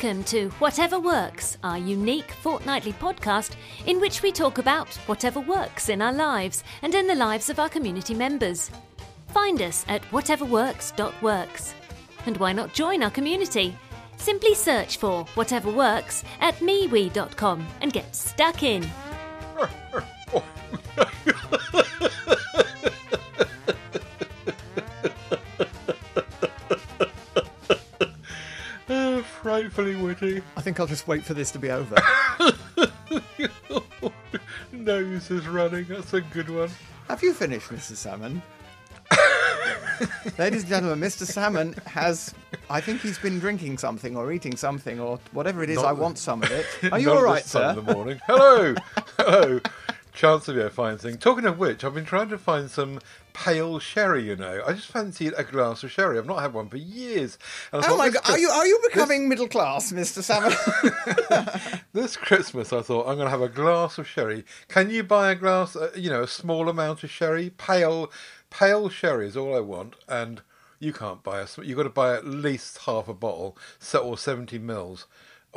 Welcome to Whatever Works, our unique fortnightly podcast in which we talk about whatever works in our lives and in the lives of our community members. Find us at whateverworks.works. And why not join our community? Simply search for Whatever Works at MeWe.com and get stuck in. frightfully witty. I think I'll just wait for this to be over. Nose is running. That's a good one. Have you finished, Mr. Salmon? Ladies and gentlemen, Mr. Salmon has. I think he's been drinking something or eating something or whatever it is. Not I the- want some of it. Are you Not all at right, sir? of the morning. Hello, hello. Chance of you a fine thing. Talking of which, I've been trying to find some pale sherry. You know, I just fancied a glass of sherry. I've not had one for years. Oh thought my God! Are you are you becoming middle class, Mr. Salmon? This Christmas, I thought I'm going to have a glass of sherry. Can you buy a glass? Uh, you know, a small amount of sherry. Pale, pale sherry is all I want, and you can't buy a. You've got to buy at least half a bottle, so or seventy mils,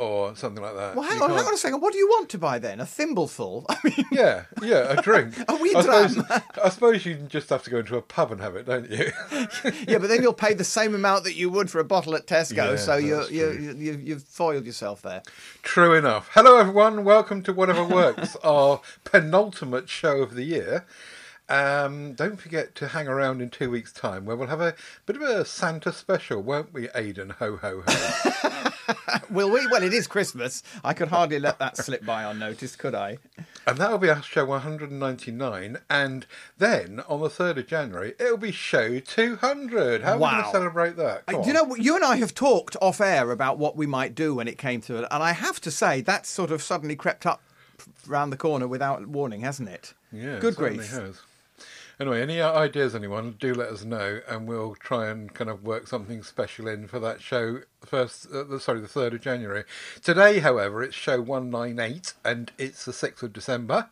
or something like that. well, hang You on, hang on a second. What do you want to buy then? A thimbleful? I mean, Yeah, yeah, a drink. A wee I suppose, dram. I suppose you just have to go into a pub and have it, don't you? yeah, but then you'll pay the same amount that you would for a bottle at Tesco. Yeah, so you you you you've foiled yourself there. True enough. Hello, everyone. Welcome to Whatever Works, our penultimate show of the year. Um, don't forget to hang around in two weeks' time, where we'll have a bit of a Santa special, won't we, Aidan? Ho ho ho! Will we? Well, it is Christmas. I could hardly let that slip by unnoticed, could I? and that'll be our show 199. And then on the third of January, it'll be show 200. How are we going to celebrate that? Uh, You know, you and I have talked off air about what we might do when it came to it, and I have to say that's sort of suddenly crept up round the corner without warning, hasn't it? Yeah, Good it grief. Has. Anyway, any ideas, anyone? Do let us know, and we'll try and kind of work something special in for that show. First, uh, the- sorry, the third of January. Today, however, it's show one nine eight, and it's the sixth of December,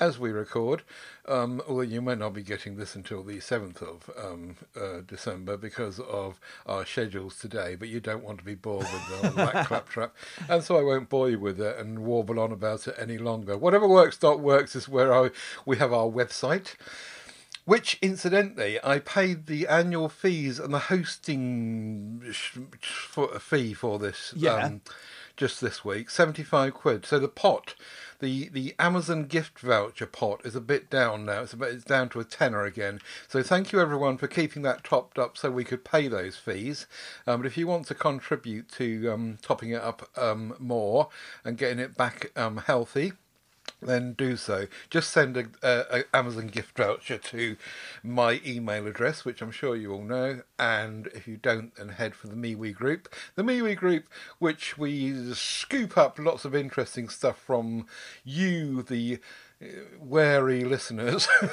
as we record. Um, although you may not be getting this until the seventh of um, uh, December because of our schedules today. But you don't want to be bored with that claptrap, and so I won't bore you with it and warble on about it any longer. Whatever works, works is where I, we have our website which incidentally I paid the annual fees and the hosting sh- for, fee for this Yeah. um, just this week 75 quid. So the pot the the Amazon gift voucher pot is a bit down now. It's about it's down to a tenner again. So thank you everyone for keeping that topped up so we could pay those fees. Um, but if you want to contribute to um, topping it up um, more and getting it back um, healthy then do so. Just send a, a, a Amazon gift voucher to my email address, which I'm sure you all know. And if you don't, then head for the MeWe group. The MeWe group, which we scoop up lots of interesting stuff from you, the uh, wary listeners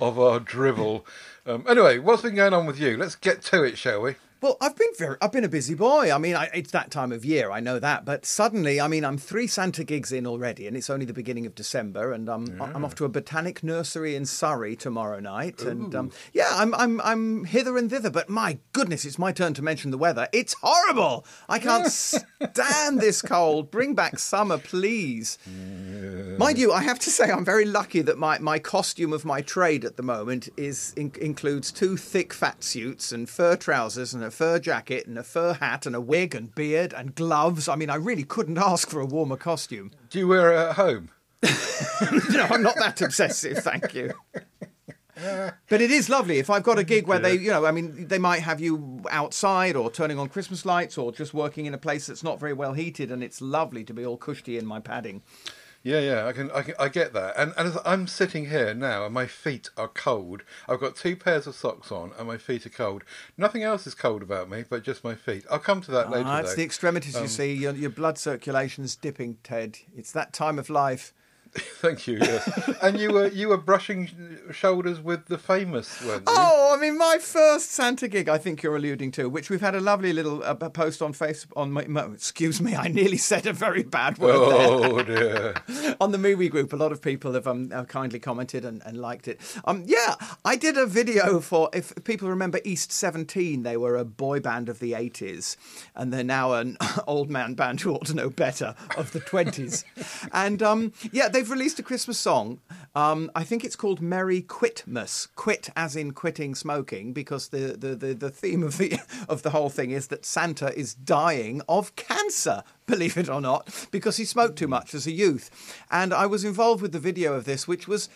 of our drivel. Um, anyway, what's been going on with you? Let's get to it, shall we? Well, I've been very, I've been a busy boy. I mean, I, it's that time of year, I know that. But suddenly, I mean, I'm three Santa gigs in already, and it's only the beginning of December, and I'm I'm off to a botanic nursery in Surrey tomorrow night, and um, yeah, I'm I'm I'm hither and thither. But my goodness, it's my turn to mention the weather. It's horrible. I can't stand this cold. Bring back summer, please. Mind you, I have to say I'm very lucky that my, my costume of my trade at the moment is in, includes two thick fat suits and fur trousers and a fur jacket and a fur hat and a wig and beard and gloves. I mean, I really couldn't ask for a warmer costume. Do you wear it at home? no, I'm not that obsessive, thank you. But it is lovely. If I've got a gig where they, you know, I mean, they might have you outside or turning on Christmas lights or just working in a place that's not very well heated, and it's lovely to be all cushy in my padding. Yeah, yeah, I can, I can, I get that. And and as I'm sitting here now, and my feet are cold. I've got two pairs of socks on, and my feet are cold. Nothing else is cold about me, but just my feet. I'll come to that later. Ah, it's though. the extremities, Um, you see. Your, your blood circulation's dipping, Ted. It's that time of life. Thank you. Yes, and you were you were brushing shoulders with the famous, weren't you? Oh, I mean, my first Santa gig, I think you're alluding to, which we've had a lovely little uh, post on Facebook. On my, my, excuse me, I nearly said a very bad word Oh dear. on the MeWe group, a lot of people have, um, have kindly commented and, and liked it. Um, yeah, I did a video for. If people remember East Seventeen, they were a boy band of the '80s, and they're now an old man band who ought to know better of the '20s. and um, yeah, they've released a Christmas song. Um, I think it's called Merry Quitmas. Quit as in quitting smoking, because the, the, the, the theme of the of the whole thing is that Santa is dying of cancer. Believe it or not, because he smoked too much as a youth. And I was involved with the video of this, which was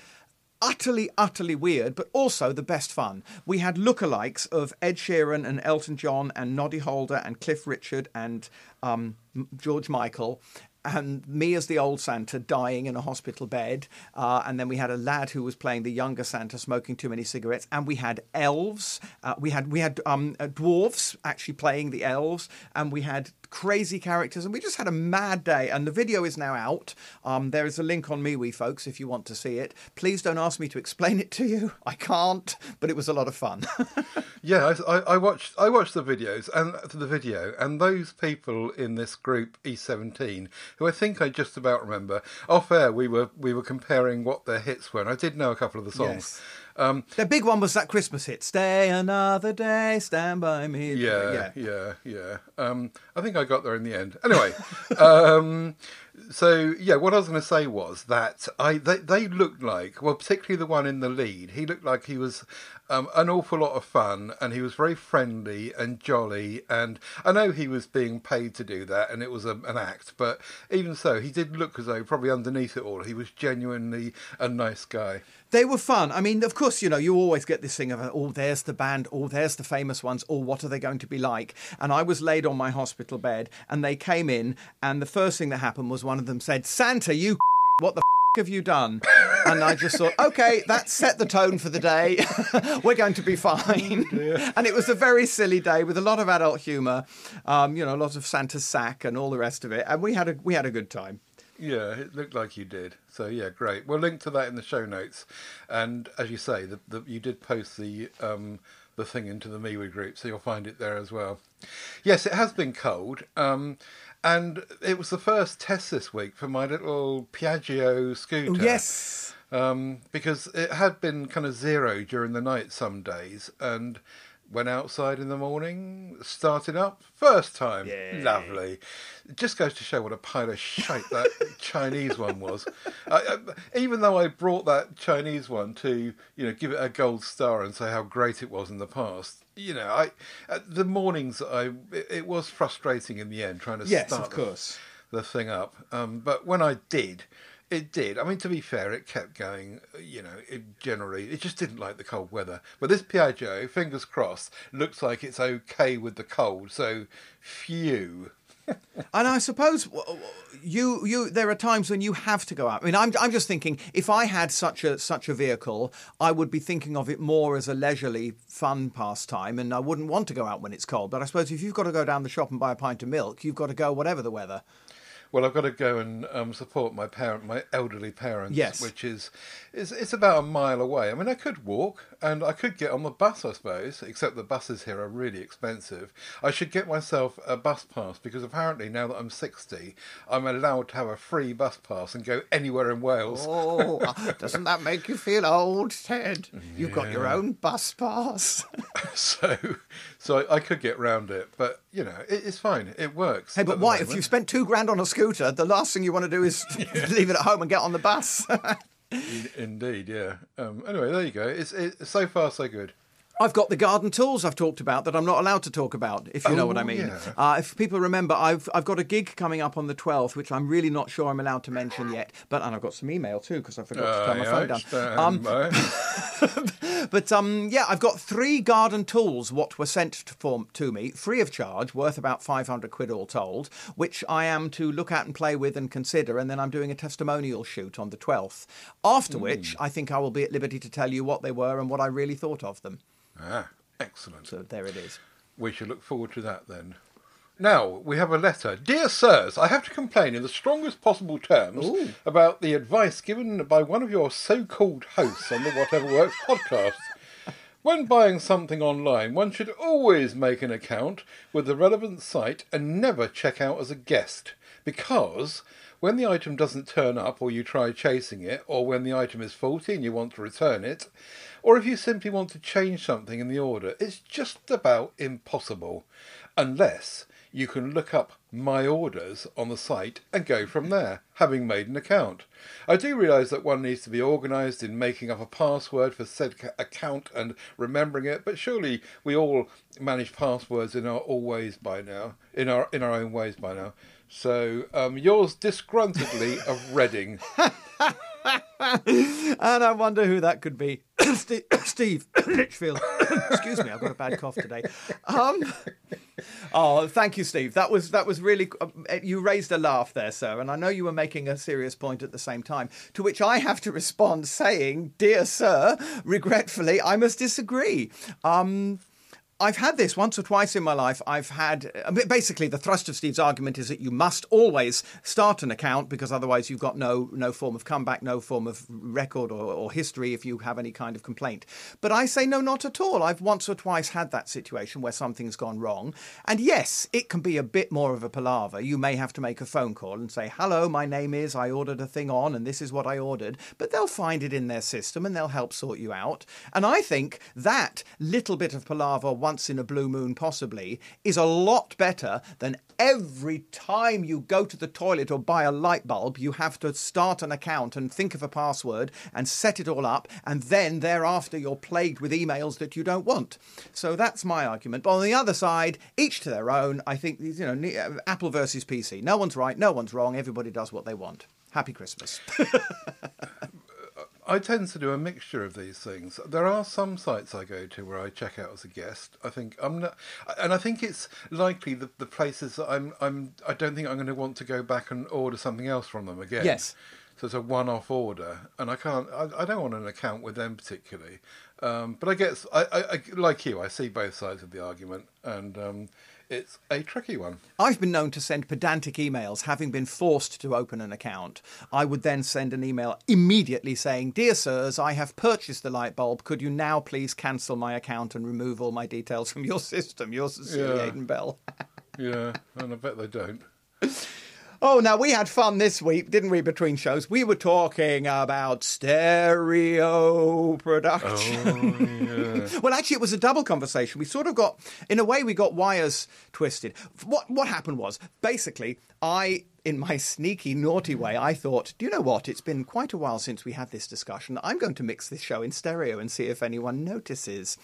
utterly, utterly weird, but also the best fun. We had lookalikes of Ed Sheeran and Elton John and Noddy Holder and Cliff Richard and um, George Michael. And me as the old Santa dying in a hospital bed. Uh, and then we had a lad who was playing the younger Santa smoking too many cigarettes. And we had elves. Uh, we had we had um, dwarfs actually playing the elves. And we had crazy characters, and we just had a mad day. And the video is now out. Um, there is a link on MeWe, folks, if you want to see it. Please don't ask me to explain it to you. I can't, but it was a lot of fun. Yeah, I, I, watched I watched the videos and the video, and those people in this group E17, who I think I just about remember. Off air, we were we were comparing what their hits were, and I did know a couple of the songs. Yes. Um, the big one was that Christmas hit, "Stay another day, stand by me." yeah, yeah, yeah. Um, I think I got there in the end. Anyway, um, so yeah, what I was going to say was that I they, they looked like well, particularly the one in the lead. He looked like he was um, an awful lot of fun, and he was very friendly and jolly. And I know he was being paid to do that, and it was a, an act. But even so, he did look as though probably underneath it all, he was genuinely a nice guy. They were fun. I mean, of course, you know, you always get this thing of, oh, there's the band, oh, there's the famous ones, oh, what are they going to be like? And I was laid on my hospital bed, and they came in, and the first thing that happened was one of them said, Santa, you what the have you done? And I just thought, okay, that set the tone for the day. We're going to be fine. And it was a very silly day with a lot of adult humour, um, you know, a lot of Santa's sack and all the rest of it. And we had a we had a good time. Yeah, it looked like you did. So yeah, great. We'll link to that in the show notes. And as you say, the, the, you did post the um, the thing into the MeWe group, so you'll find it there as well. Yes, it has been cold. Um, and it was the first test this week for my little Piaggio scooter. Yes. Um, because it had been kind of zero during the night some days, and went outside in the morning, started up, first time, Yay. lovely. Just goes to show what a pile of shite that Chinese one was. I, I, even though I brought that Chinese one to, you know, give it a gold star and say how great it was in the past, you know, I uh, the mornings I it, it was frustrating in the end trying to Yes, start of the- the thing up. Um, but when I did, it did. I mean, to be fair, it kept going. Uh, you know, it generally it just didn't like the cold weather. But this Piaggio, fingers crossed, looks like it's okay with the cold. So, phew. And I suppose you you there are times when you have to go out. I mean, I'm I'm just thinking if I had such a such a vehicle, I would be thinking of it more as a leisurely fun pastime, and I wouldn't want to go out when it's cold. But I suppose if you've got to go down the shop and buy a pint of milk, you've got to go whatever the weather. Well, I've got to go and um, support my parent, my elderly parents. Yes. which is, is it's about a mile away. I mean, I could walk and I could get on the bus, I suppose. Except the buses here are really expensive. I should get myself a bus pass because apparently now that I'm sixty, I'm allowed to have a free bus pass and go anywhere in Wales. Oh, doesn't that make you feel old, Ted? You've got your own bus pass. so, so I, could get round it, but you know, it, it's fine. It works. Hey, but why? If you've spent two grand on a scooter, the last thing you want to do is leave it at home and get on the bus. In- Indeed, yeah. Um, anyway, there you go. It's it, so far so good. I've got the garden tools I've talked about that I'm not allowed to talk about, if you know what I Oh, mean. yeah. Uh, if people remember, I've I've got a gig coming up on the 12th, which I'm really not sure I'm allowed to mention yet. But and I've got some email too because I forgot to turn my phone down. Um, but um, yeah, I've got three garden tools what were sent to, for, to me free of charge, worth about 500 quid all told, which I am to look at and play with and consider. And then I'm doing a testimonial shoot on the 12th. After Hmm. which, I think I will be at liberty to tell you what they were and what I really thought of them. Ah, excellent. So there it is. We should look forward to that then. Now, we have a letter. Dear Sirs, I have to complain in the strongest possible terms Ooh. about the advice given by one of your so called hosts on the Whatever Works podcast. When buying something online, one should always make an account with the relevant site and never check out as a guest. Because when the item doesn't turn up or you try chasing it, or when the item is faulty and you want to return it, or if you simply want to change something in the order, it's just about impossible. Unless you can look up my orders on the site and go from mm-hmm. there, having made an account. I do realise that one needs to be organised in making up a password for said account and remembering it, but surely we all manage passwords in our all ways by now, in our in our own ways by now. So um, yours disgruntledly of Reading. and I wonder who that could be. Steve, Litchfield. Excuse me, I've got a bad cough today. Um, oh, thank you, Steve. That was that was really. Uh, you raised a laugh there, sir, and I know you were making a serious point at the same time. To which I have to respond saying, "Dear sir, regretfully, I must disagree." Um, I've had this once or twice in my life. I've had basically the thrust of Steve's argument is that you must always start an account because otherwise you've got no no form of comeback, no form of record or, or history if you have any kind of complaint. But I say no, not at all. I've once or twice had that situation where something's gone wrong, and yes, it can be a bit more of a palaver. You may have to make a phone call and say, "Hello, my name is. I ordered a thing on, and this is what I ordered." But they'll find it in their system and they'll help sort you out. And I think that little bit of palaver once in a blue moon, possibly, is a lot better than every time you go to the toilet or buy a light bulb, you have to start an account and think of a password and set it all up, and then thereafter you're plagued with emails that you don't want. So that's my argument. But on the other side, each to their own. I think you know, uh, Apple versus PC. No one's right, no one's wrong. Everybody does what they want. Happy Christmas. I tend to do a mixture of these things. There are some sites I go to where I check out as a guest. I think I'm not, and I think it's likely the the places that I'm I'm I don't think I'm going to want to go back and order something else from them again. Yes. So it's a one-off order, and I can't. I, I don't want an account with them particularly. Um, but I guess I, I, I like you. I see both sides of the argument, and um, it's a tricky one. I've been known to send pedantic emails having been forced to open an account. I would then send an email immediately saying, Dear sirs, I have purchased the light bulb. Could you now please cancel my account and remove all my details from your system? Yours sincerely, Yeah. Aidan Bell. Yeah, and I bet they don't. Oh, now we had fun this week, didn't we, between shows? We were talking about stereo production. Oh, yeah. Well, actually, it was a double conversation. We sort of got, in a way, we got wires twisted. What what happened was basically, I, in my sneaky, naughty way, I thought, do you know what? It's been quite a while since we had this discussion. I'm going to mix this show in stereo and see if anyone notices.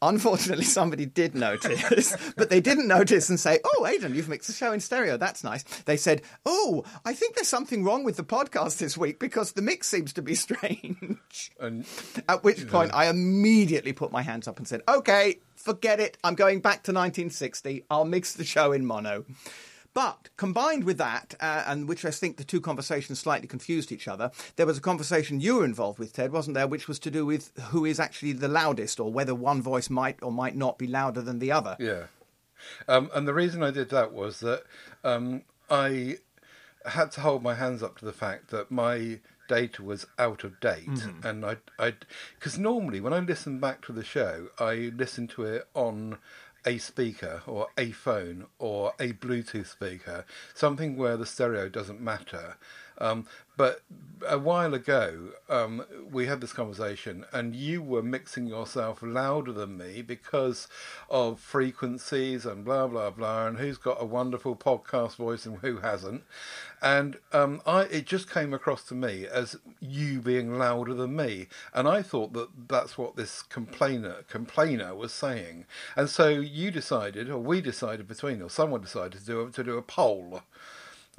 Unfortunately, somebody did notice, but they didn't notice and say, Oh, Aidan, you've mixed the show in stereo. That's nice. They said, Oh, I think there's something wrong with the podcast this week because the mix seems to be strange. And At which point, I immediately put my hands up and said, "Okay, forget it. I'm going back to 1960. I'll mix the show in mono." But combined with that, uh, and which I think the two conversations slightly confused each other, there was a conversation you were involved with, Ted, wasn't there, which was to do with who is actually the loudest, or whether one voice might or might not be louder than the other. Yeah. Um, and the reason I did that was that um, I had to hold my hands up to the fact that my data was out of date. And I, I, because normally when I listen back to the show, I listen to it on a speaker or a phone or a Bluetooth speaker, something where the stereo doesn't matter. Um, but a while ago, um, we had this conversation, and you were mixing yourself louder than me because of frequencies and blah blah blah, and who's got a wonderful podcast voice and who hasn't. And um, I, it just came across to me as you being louder than me, and I thought that that's what this complainer complainer was saying. And so you decided, or we decided between or someone decided to do to do a poll.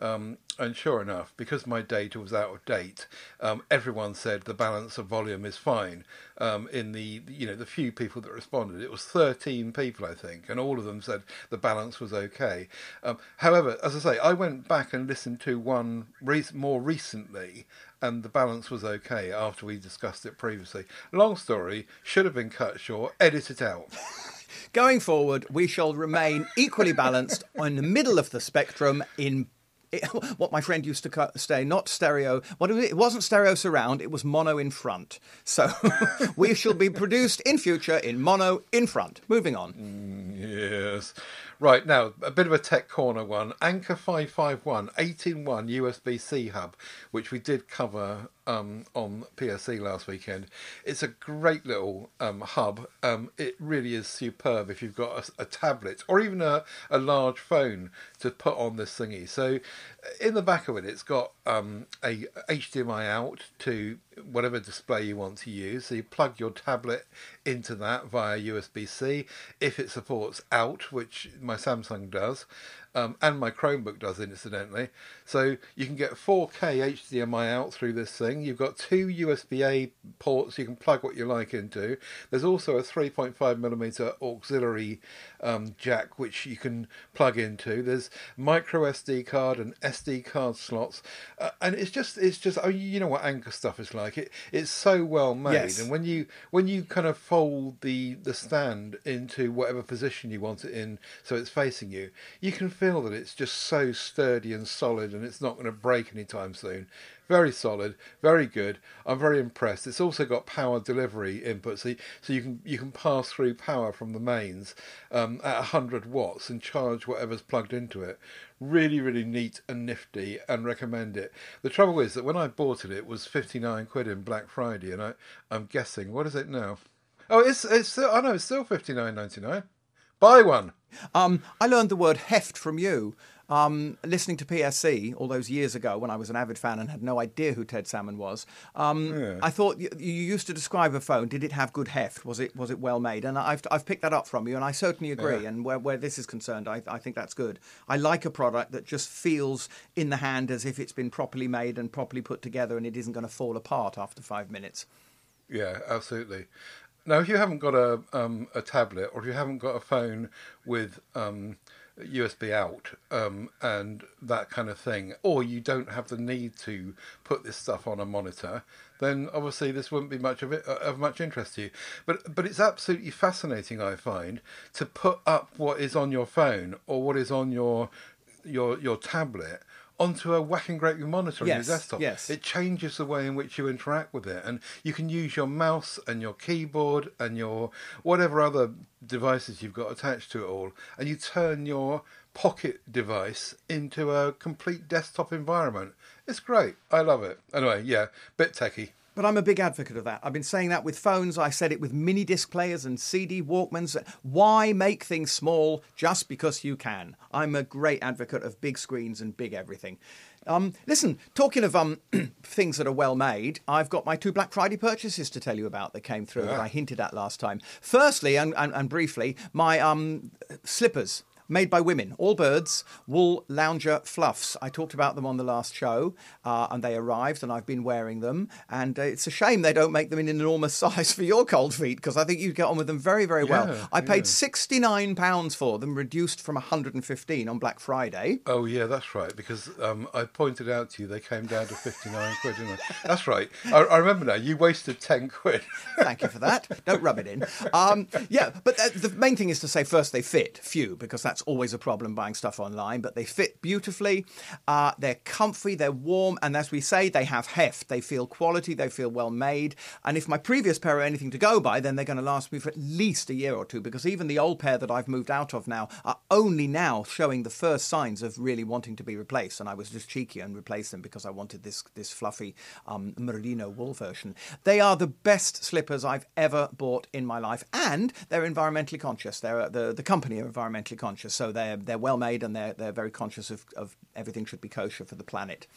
Um, and sure enough, because my data was out of date, um, everyone said the balance of volume is fine. Um, in the you know the few people that responded, it was thirteen people I think, and all of them said the balance was okay. Um, however, as I say, I went back and listened to one re- more recently, and the balance was okay after we discussed it previously. Long story, should have been cut short. Edit it out. Going forward, we shall remain equally balanced in the middle of the spectrum in it, what my friend used to say, not stereo. What it, it wasn't stereo surround; it was mono in front. So we shall be produced in future in mono in front. Moving on. Mm, yes. Right, now, a bit of a tech corner one. Anker 551 8-in-1 USB C hub, which we did cover um, on PSC last weekend. It's a great little um, hub. Um, it really is superb if you've got a, a, tablet or even a, a large phone to put on this thingy. So, in the back of it, it's got um, a HDMI out to whatever display you want to use. So you plug your tablet into that via USB C. If it supports out, which my Samsung does, um, and my Chromebook does, incidentally. So you can get 4K HDMI out through this thing. You've got two USB A ports you can plug what you like into. There's also a 3.5 millimeter auxiliary um, jack which you can plug into. There's micro SD card and SD card slots, uh, and it's just it's just oh you know what Anker stuff is like. It it's so well made, yes. and when you when you kind of fold the the stand into whatever position you want it in, so it's facing you, you can feel that it's just so sturdy and solid and it's not going to break anytime soon. Very solid, very good. I'm very impressed. It's also got power delivery input, so you, so you can you can pass through power from the mains um, at 100 watts and charge whatever's plugged into it. Really, really neat and nifty, and recommend it. The trouble is that when I bought it, it was 59 quid in Black Friday, and I I'm guessing what is it now? Oh, it's it's I know it's still 59.99. Buy one. Um, I learned the word heft from you. Um, listening to PSC all those years ago when I was an avid fan and had no idea who Ted Salmon was, um, yeah. I thought you, you, used to describe a phone. Did it have good heft? Was it was it well made? And I've I've picked that up from you, and I certainly agree. Yeah. And where, where this is concerned, I, I think that's good. I like a product that just feels in the hand as if it's been properly made and properly put together, and it isn't going to fall apart after five minutes. Yeah, absolutely. Now, if you haven't got a um, a tablet or if you haven't got a phone with um, USB out um, and that kind of thing, or you don't have the need to put this stuff on a monitor, then obviously this wouldn't be much of it uh, of much interest to you. But but it's absolutely fascinating, I find, to put up what is on your phone or what is on your your your tablet onto a whacking great monitor yes, on your desktop. Yes. It changes the way in which you interact with it. And you can use your mouse and your keyboard and your whatever other devices you've got attached to it all, and you turn your pocket device into a complete desktop environment. It's great. I love it. Anyway, yeah, bit techie. But I'm a big advocate of that. I've been saying that with phones. I said it with mini disc players and CD Walkmans. Why make things small just because you can? I'm a great advocate of big screens and big everything. Um, listen, talking of um, things that are well made, I've got my two Black Friday purchases to tell you about that came through yeah. that I hinted at last time. Firstly, and, and, and briefly, my um, slippers made by women, Allbirds, wool lounger fluffs. I talked about them on the last show, uh, and they arrived, and I've been wearing them. And uh, it's a shame they don't make them in an enormous size for your cold feet because I think you'd get on with them very, very well. Yeah, I paid yeah. sixty nine pounds for them, reduced from hundred and fifteen on Black Friday. Oh yeah, that's right. Because um, I pointed out to you they came down to fifty nine quid? That's right. I, I, remember now. You wasted ten quid. Thank you for that. Don't rub it in. Um, yeah, but uh, the main thing is to say first they fit few because that's always a problem buying stuff online, but they fit beautifully. Uh, they're comfy, they're warm, and as we say, they have heft. They feel quality, they feel well made. And if my previous pair are anything to go by, then they're going to last me for at least a year or two because even the old pair that I've moved out of now are only now showing the first signs of really wanting to be replaced. And I was just cheeky and replaced them because I wanted this, this fluffy um, merino wool version. They are the best slippers I've ever bought in my life, and they're environmentally conscious. They're the, the company are environmentally conscious so they're they're well made and they're they're very conscious of, of everything should be kosher for the planet.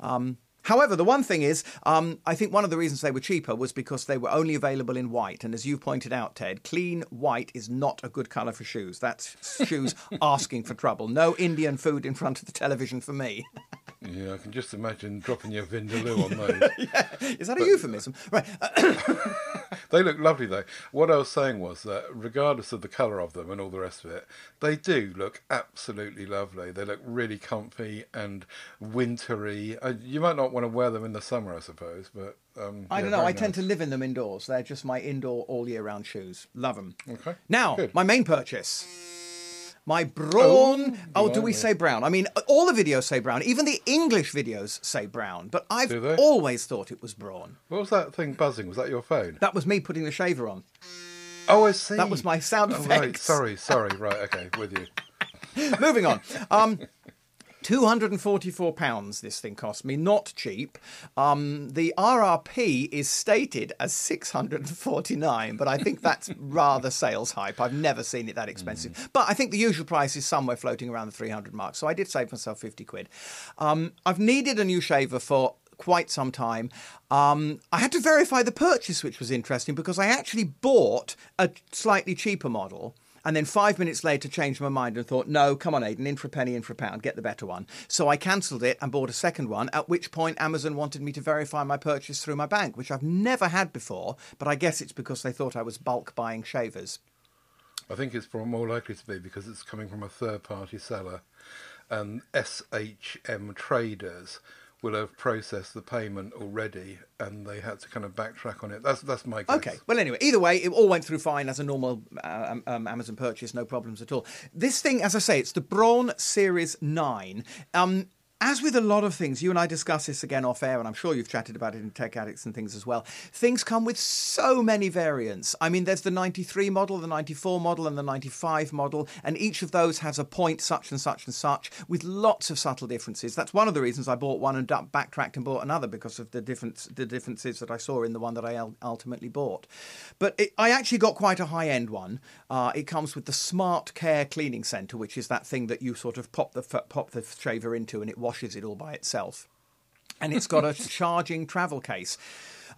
Um, However, the one thing is, um, I think one of the reasons they were cheaper was because they were only available in white. And as you pointed out, Ted, clean white is not a good colour for shoes. That's shoes asking for trouble. No Indian food in front of the television for me. yeah, I can just imagine dropping your vindaloo on those. yeah. Is that but, a euphemism? Right. they look lovely, though. What I was saying was that regardless of the colour of them and all the rest of it, they do look absolutely lovely. They look really comfy and wintry. Uh, you might not want to wear them in the summer, I suppose, but Um, I yeah, don't know. I tend to live in them indoors. They're just my indoor all year round shoes. Love them. Okay, Now, good. my main purchase. My brawn. Oh, do we say brown? I mean, all the videos say brown. Even the English videos say brown. But I've always thought it was brawn. What was that thing buzzing? Was that your phone? That was me putting the shaver on. Oh, I see. That was my sound Oh, right. Sorry, sorry. Right, okay, with you. Moving on. Um, Two hundred and forty-four pounds. This thing cost me, not cheap. Um, the RRP is stated as six hundred and forty-nine, but I think that's rather sales hype. I've never seen it that expensive. But I think the usual price is somewhere floating around the three hundred mark. So I did save myself fifty quid. Um, I've needed a new shaver for quite some time. Um, I had to verify the purchase, which was interesting because I actually bought a slightly cheaper model. And then five minutes later, changed my mind and thought, no, come on, Aidan, in for a penny, in for a pound, get the better one. So I cancelled it and bought a second one, at which point Amazon wanted me to verify my purchase through my bank, which I've never had before, but I guess it's because they thought I was bulk buying shavers. I think it's more likely to be because it's coming from a third party seller, um, and SHM traders will have processed the payment already, and they had to kind of backtrack on it. That's that's my guess. Okay. Well, anyway, either way, it all went through fine as a normal uh, um, um, Amazon purchase, no problems at all. This thing, as I say, it's the Braun Series 9. Um, as with a lot of things, you and I discuss this again off air, and I'm sure you've chatted about it in Tech Addicts and things as well. Things come with so many variants. I mean, there's the 93 model, the 94 model, and the 95 model, and each of those has a point such and such and such with lots of subtle differences. That's one of the reasons I bought one and backtracked and bought another because of the difference, the differences that I saw in the one that I ultimately bought. But it, I actually got quite a high end one. Uh, it comes with the Smart Care Cleaning Center, which is that thing that you sort of pop the pop the shaver into and it it all by itself. And it's got a charging travel case.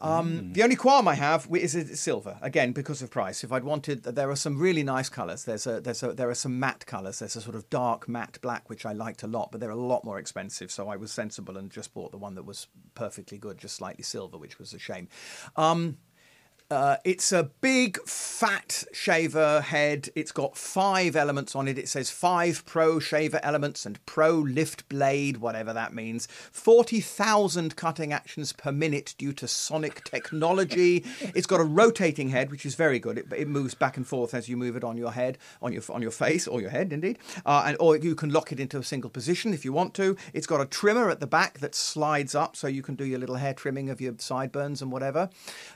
Um, The only qualm I have is it's silver again because of price. If I'd wanted, there are some really nice colours. There's a there's a there are some matte colours. There's a sort of dark matte black which I liked a lot, but they're a lot more expensive. So I was sensible and just bought the one that was perfectly good, just slightly silver, which was a shame. Um, uh, it's a big fat shaver head. It's got five elements on it. It says five pro shaver elements and pro lift blade, whatever that means. 40,000 cutting actions per minute due to sonic technology. it's got a rotating head, which is very good. It, it moves back and forth as you move it on your head, on your on your face or your head, indeed. Uh, and or you can lock it into a single position if you want to. It's got a trimmer at the back that slides up, so you can do your little hair trimming of your sideburns and whatever.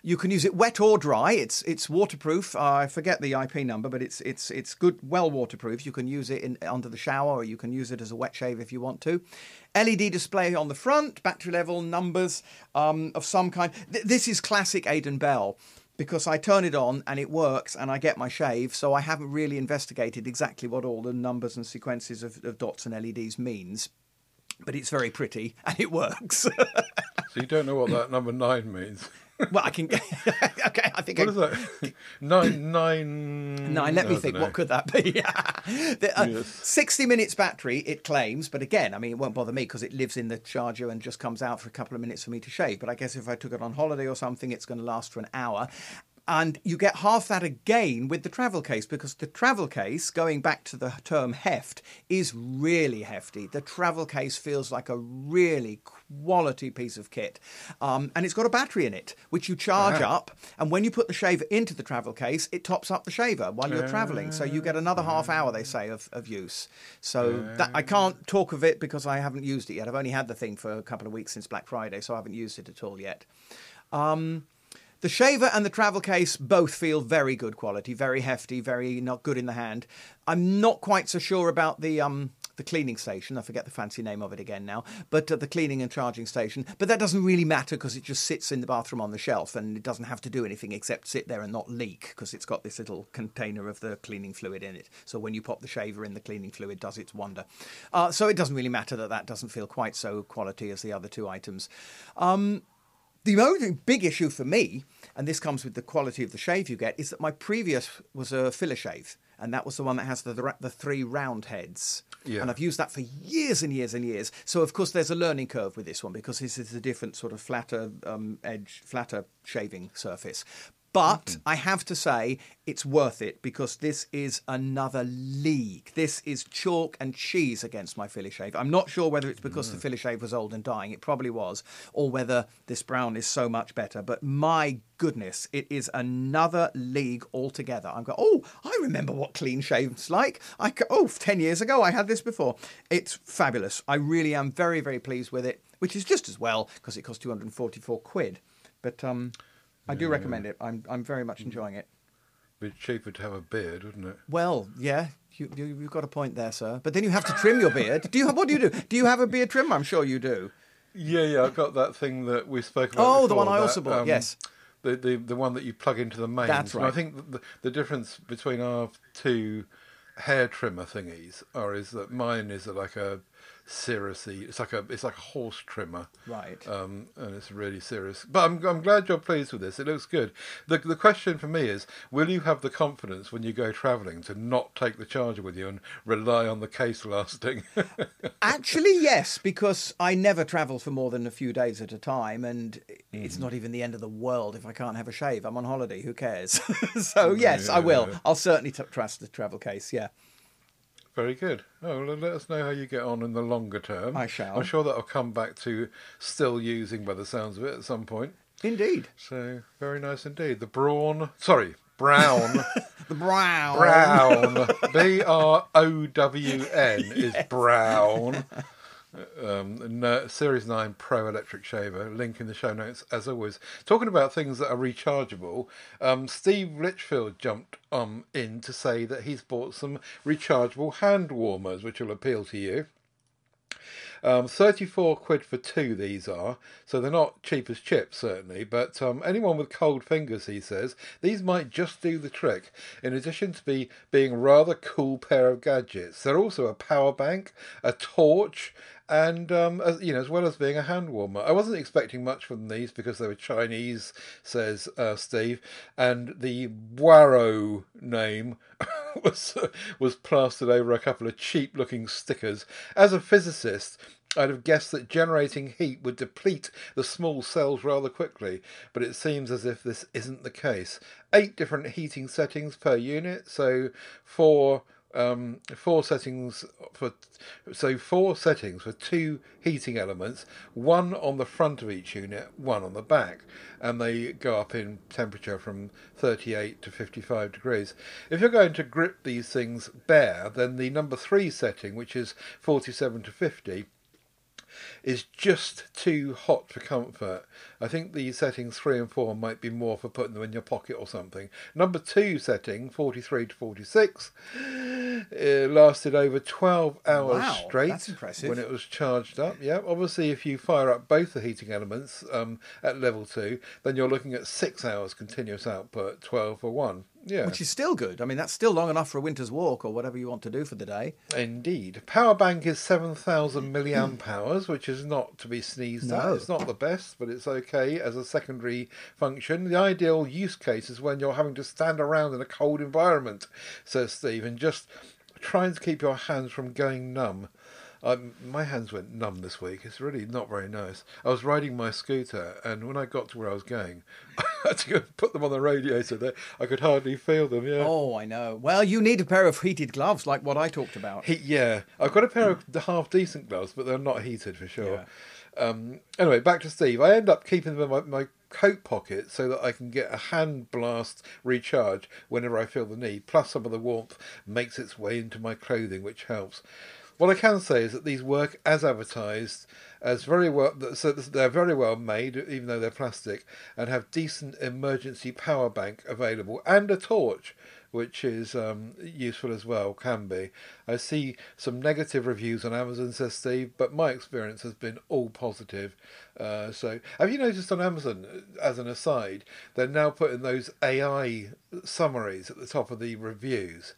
You can use it wet or dry. It's it's waterproof. I forget the IP number, but it's it's it's good, well waterproof. You can use it in, under the shower, or you can use it as a wet shave if you want to. LED display on the front, battery level, numbers um, of some kind. Th- this is classic Aidan Bell because I turn it on and it works and I get my shave. So I haven't really investigated exactly what all the numbers and sequences of, of dots and LEDs means. But it's very pretty and it works. So you don't know what that number nine means. Well, I can. okay, I think What I, is that? nine nine. Nine. Let me think. know. What could that be? The, uh, Yes. Sixty minutes battery. It claims, but again, I mean, it won't bother me because it lives in the charger and just comes out for a couple of minutes for me to shave. But I guess if I took it on holiday or something, it's going to last for an hour. And you get half that again with the travel case because the travel case, going back to the term heft, is really hefty. The travel case feels like a really quality piece of kit. Um, and it's got a battery in it, which you charge Ah. up. And when you put the shaver into the travel case, it tops up the shaver while you're traveling. So you get another half hour, they say, of, of use. So that, I can't talk of it because I haven't used it yet. I've only had the thing for a couple of weeks since Black Friday, so I haven't used it at all yet. Um, the shaver and the travel case both feel very good quality, very hefty, very not good in the hand. I'm not quite so sure about the um the cleaning station. I forget the fancy name of it again now, but uh, the cleaning and charging station. But that doesn't really matter because it just sits in the bathroom on the shelf and it doesn't have to do anything except sit there and not leak because it's got this little container of the cleaning fluid in it. So when you pop the shaver in, the cleaning fluid does its wonder. Uh, so it doesn't really matter that that doesn't feel quite so quality as the other two items. Um, the only big issue for me, and this comes with the quality of the shave you get, is that my previous was a Philishave, and that was the one that has the the, three round heads. Yeah. And I've used that for years and years and years. So of course there's a learning curve with this one because this is a different sort of flatter um, edge, flatter shaving surface. But I have to say, it's worth it because this is another league. This is chalk and cheese against my Philishave. I'm not sure whether it's because the Philishave was old and dying, it probably was, or whether this Braun is so much better. But my goodness, it is another league altogether. I'm going, oh, I remember what clean shave's like. I, oh, 10 years ago I had this before. It's fabulous. I really am very, very pleased with it, which is just as well because it cost 244 quid. But um, I do recommend it. I'm, I'm very much enjoying it. Be cheaper to have a beard, wouldn't it? Well, yeah, you, you, you've got a point there, sir. But then you have to trim your beard. Do you have, what do you do? Do you have a beard trimmer? I'm sure you do. Yeah, yeah. I've got that thing that we spoke about. Oh, the before, one I that, also bought, um, yes. The, the the one that you plug into the mains. That's And I think the, the difference between our two hair trimmer thingies are is that mine is like a seriously it's like a it's like a horse trimmer Right. um and it's really serious but i'm i'm glad you're pleased with this it looks good the the question for me is will you have the confidence when you go traveling to not take the charger with you and rely on the case lasting Actually, yes, because I never travel for more than a few days at a time, and it's not even the end of the world if I can't have a shave. I'm on holiday. Who cares? so yes, I will. Yeah. I'll certainly t- trust the travel case. Yeah. Very good. Oh, well, let us know how you get on in the longer term. I shall. I'm sure that'll come back to still using by the sounds of it at some point. Indeed. So very nice indeed. The brawn, sorry, brown, The brown. brown, B R O W N is brown. Um, no, Series 9 Pro electric shaver. Link in the show notes as always. Talking about things that are rechargeable, um, Steve Litchfield jumped um, in to say that he's bought some rechargeable hand warmers, which will appeal to you. Um, 34 quid for two, these are. So they're not cheap as chips, certainly. But um, anyone with cold fingers, he says, these might just do the trick. In addition to be being rather cool pair of gadgets, they're also a power bank, a torch, and um, as, you know, as well as being a hand warmer. I wasn't expecting much from these because they were Chinese, says uh, Steve, and the Waro name was was plastered over a couple of cheap-looking stickers. As a physicist. I'd have guessed that generating heat would deplete the small cells rather quickly, but it seems as if this isn't the case. Eight different heating settings per unit, so four um, four settings for so four settings for two heating elements, one on the front of each unit, one on the back, and they go up in temperature from 38 to 55 degrees. If you're going to grip these things bare, then the number three setting, which is 47 to 50, is just too hot for comfort. I think the settings three and four might be more for putting them in your pocket or something. Number two setting, 43 to 46, it lasted over 12 hours Wow, straight that's impressive. when it was charged up. Yeah, obviously, if you fire up both the heating elements um, at level two, then you're looking at six hours continuous output, 12 for one. Yeah. Which is still good. I mean, that's still long enough for a winter's walk or whatever you want to do for the day. Indeed. Power bank is 7,000 milliamp hours, which is not to be sneezed at. It's not the best, but it's okay as a secondary function. The ideal use case is when you're having to stand around in a cold environment, says Steve, and just trying to keep your hands from going numb. Um, my hands went numb this week. It's really not very nice. I was riding my scooter, and when I got to where I was going, I had to go put them on the radiator. There, I could hardly feel them. Yeah. Oh, I know. Well, you need a pair of heated gloves like what I talked about. He, yeah, I've got a pair of half decent gloves, but they're not heated for sure. Um, anyway, back to Steve. I end up keeping them in my, my coat pocket so that I can get a hand blast recharge whenever I feel the need. Plus, some of the warmth makes its way into my clothing, which helps. What I can say is that these work as advertised, as very well. So they're very well made, even though they're plastic, and have decent emergency power bank available and a torch which is um, useful as well, can be. I see some negative reviews on Amazon, says Steve, but my experience has been all positive. Uh, so, have you noticed on Amazon, as an aside, they're now putting those AI summaries at the top of the reviews?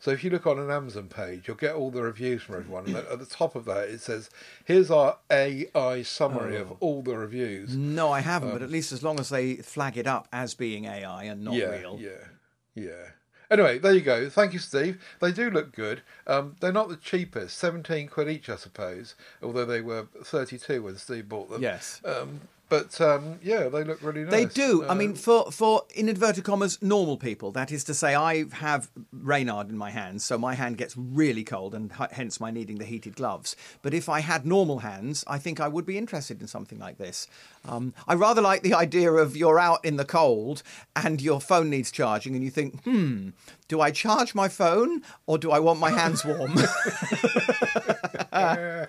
So if you look on an Amazon page, you'll get all the reviews from everyone. And at the top of that, it says, "Here's our AI summary of all the reviews." No, I haven't, but at least as long as they flag it up as being AI and not yeah, real. Yeah, yeah. Anyway, there you go. Thank you, Steve. They do look good. Um, they're not the cheapest, seventeen quid each, I suppose. Although they were thirty-two when Steve bought them. Yes. Um, but um, yeah, they look really nice. They do. I Uh, mean, for for in inverted commas, normal people. That is to say, I have Reynard in my hands, so my hand gets really cold, and hence my needing the heated gloves. But if I had normal hands, I think I would be interested in something like this. Um, I rather like the idea of you're out in the cold and your phone needs charging, and you think, hmm, do I charge my phone or do I want my hands warm?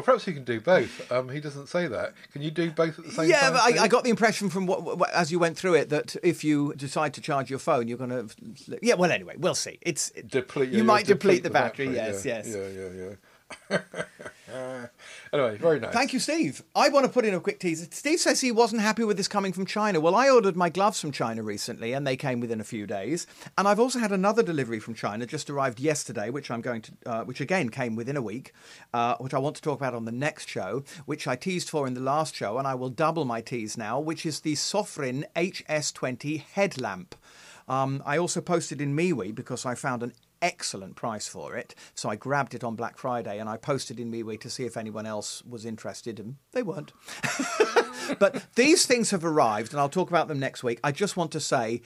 well, perhaps you can do both. Um, he doesn't say that. Can you do both at the same yeah, time? but I, I got the impression from what, what as you went through it that if you decide to charge your phone, you're going to. Yeah, well, anyway, we'll see. It's deplete. You yeah, might deplete, deplete the, battery. Yes, yeah, yes. Yeah, yeah, yeah. anyway, very nice. Thank you, Steve. I want to put in a quick teaser. Steve says he wasn't happy with this coming from China. Well, I ordered my gloves from China recently, and they came within a few days. And I've also had another delivery from China, just arrived yesterday, which I'm going to, uh, which again came within a week, uh, which I want to talk about on the next show, which I teased for in the last show, and I will double my tease now, which is the Sofirn HS20 headlamp. Um, I also posted in MeWe because I found an excellent price for it. So I grabbed it on Black Friday and I posted in MeWe to see if anyone else was interested, and they weren't. but these things have arrived, and I'll talk about them next week. I just want to say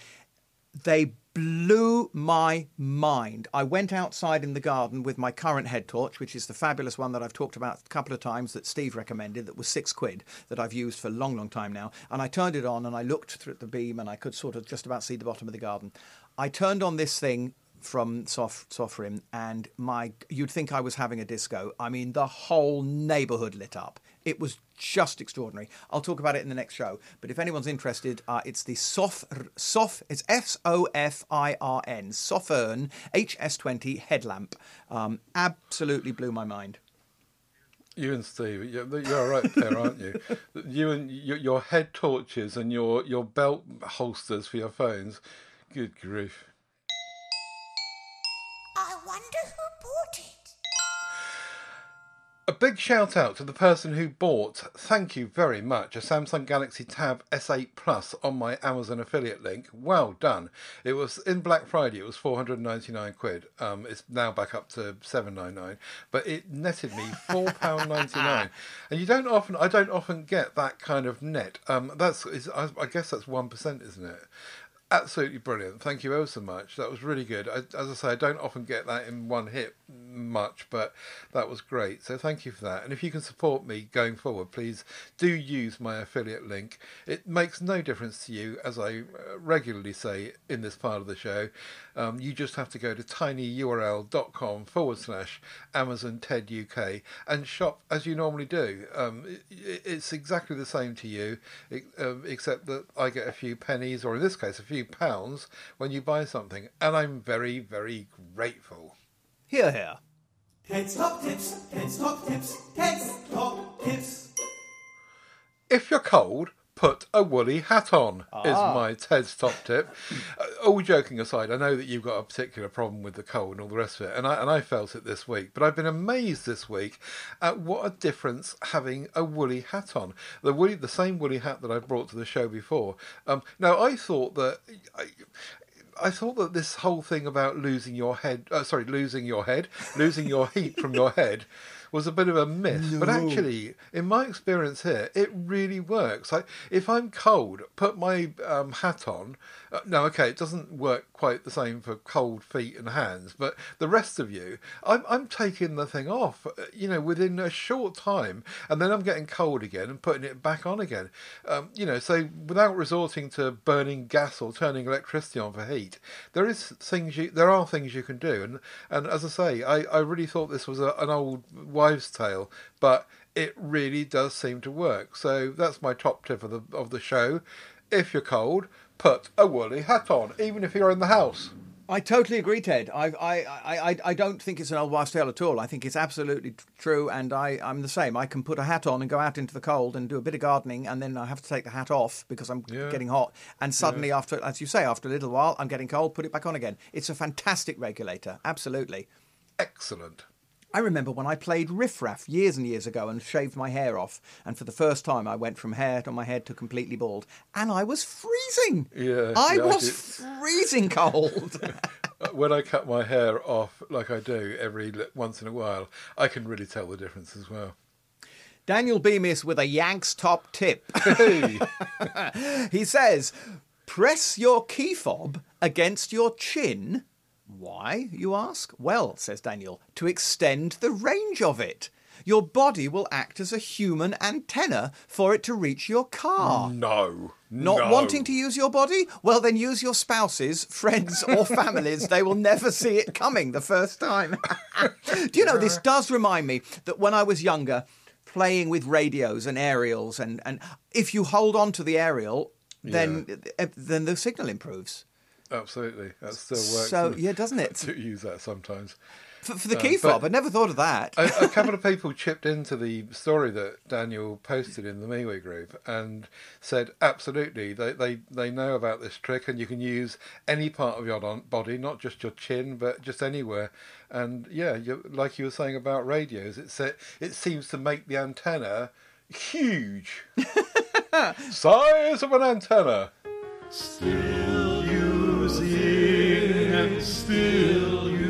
they blew my mind. I went outside in the garden with my current head torch, which is the fabulous one that I've talked about a couple of times that Steve recommended, that was six quid, that I've used for a long, long time now. And I turned it on and I looked through the beam and I could sort of just about see the bottom of the garden. I turned on this thing from Sof- Sofirn, and my you'd think I was having a disco. I mean, the whole neighbourhood lit up. It was just extraordinary. I'll talk about it in the next show. But if anyone's interested, uh, it's the Sof Sof. It's S O F I R N Sofirn HS20 headlamp. Um, absolutely blew my mind. You and Steve, you're, right there, aren't you? You and your, your head torches and your, your belt holsters for your phones. Good grief. Wonder who bought it. A big shout out to the person who bought, thank you very much, a Samsung Galaxy Tab S8 Plus on my Amazon affiliate link. Well done. It was in Black Friday, it was 499 quid. Um, it's now back up to 799, but it netted me £4.99. and you don't often, I don't often get that kind of net. Um, that's, is, I, I guess that's 1%, isn't it? Absolutely brilliant. Thank you ever so much. That was really good. I, as I say, I don't often get that in one hit much, but that was great. So thank you for that. And if you can support me going forward, please do use my affiliate link. It makes no difference to you, as I uh, regularly say in this part of the show. Um, you just have to go to tinyurl.com forward slash Amazon TED UK and shop as you normally do. Um, it, it's exactly the same to you, it, um, except that I get a few pennies, or in this case, a few pounds when you buy something. And I'm very, very grateful. Here, here. Ted's Top Tips, Ted's Top Tips, Ted's Top Tips. If you're cold, put a woolly hat on, is my Ted's top tip. Uh, all joking aside, I know that you've got a particular problem with the cold and all the rest of it, and I, and I felt it this week, but I've been amazed this week at what a difference having a woolly hat on. The woolly, the same woolly hat that I brought to the show before. Um, now, I thought that. I, I thought that this whole thing about losing your head, uh, sorry, losing your head, losing your heat from your head was a bit of a myth. But actually, in my experience here, it really works. Like, if I'm cold, put my um, hat on. Uh, no, okay, it doesn't work quite the same for cold feet and hands, but the rest of you, I'm, I'm taking the thing off, uh, you know, within a short time, and then I'm getting cold again and putting it back on again. Um, you know, so without resorting to burning gas or turning electricity on for heat, there is things you, there are things you can do, and and as I say, I, I really thought this was a, an old wives' tale, but it really does seem to work. So that's my top tip of the of the show. If you're cold, put a woolly hat on, even if you're in the house. I totally agree, Ted. I, I, I, I- don't think it's an old wives' tale at all. I think it's absolutely true, and I, I'm the same. I can put a hat on and go out into the cold and do a bit of gardening, and then I have to take the hat off because I'm Yeah. getting hot. And suddenly, after, as you say, after a little while, I'm getting cold. Put it back on again. It's a fantastic regulator. Absolutely. Excellent. I remember when I played Riff Raff years and years ago and shaved my hair off, and for the first time I went from hair on my head to completely bald, and I was freezing. Yeah, I yeah, was did. freezing cold. When I cut my hair off, like I do every once in a while, I can really tell the difference as well. Daniel Bemis with a Yanks top tip. Hey. he says, press your key fob against your chin. Why, you ask? Well, says Daniel, to extend the range of it. Your body will act as a human antenna for it to reach your car. no. Not no. wanting to use your body? Well, then use your spouses, friends, or families. they will never see it coming the first time. Do you know, this does remind me that when I was younger, playing with radios and aerials, and, and if you hold on to the aerial, then, eh, then the signal improves. Absolutely. That still works. So, yeah, doesn't I it? do use that sometimes. For, for the Uh, key but- fob, I never thought of that. a, a couple of people chipped into the story that Daniel posted in the MeWe group and said absolutely they, they, they know about this trick and you can use any part of your body, not just your chin, but just anywhere. And yeah, you, like you were saying about radios, it sa- it seems to make the antenna huge, size of an antenna. Still using and still using.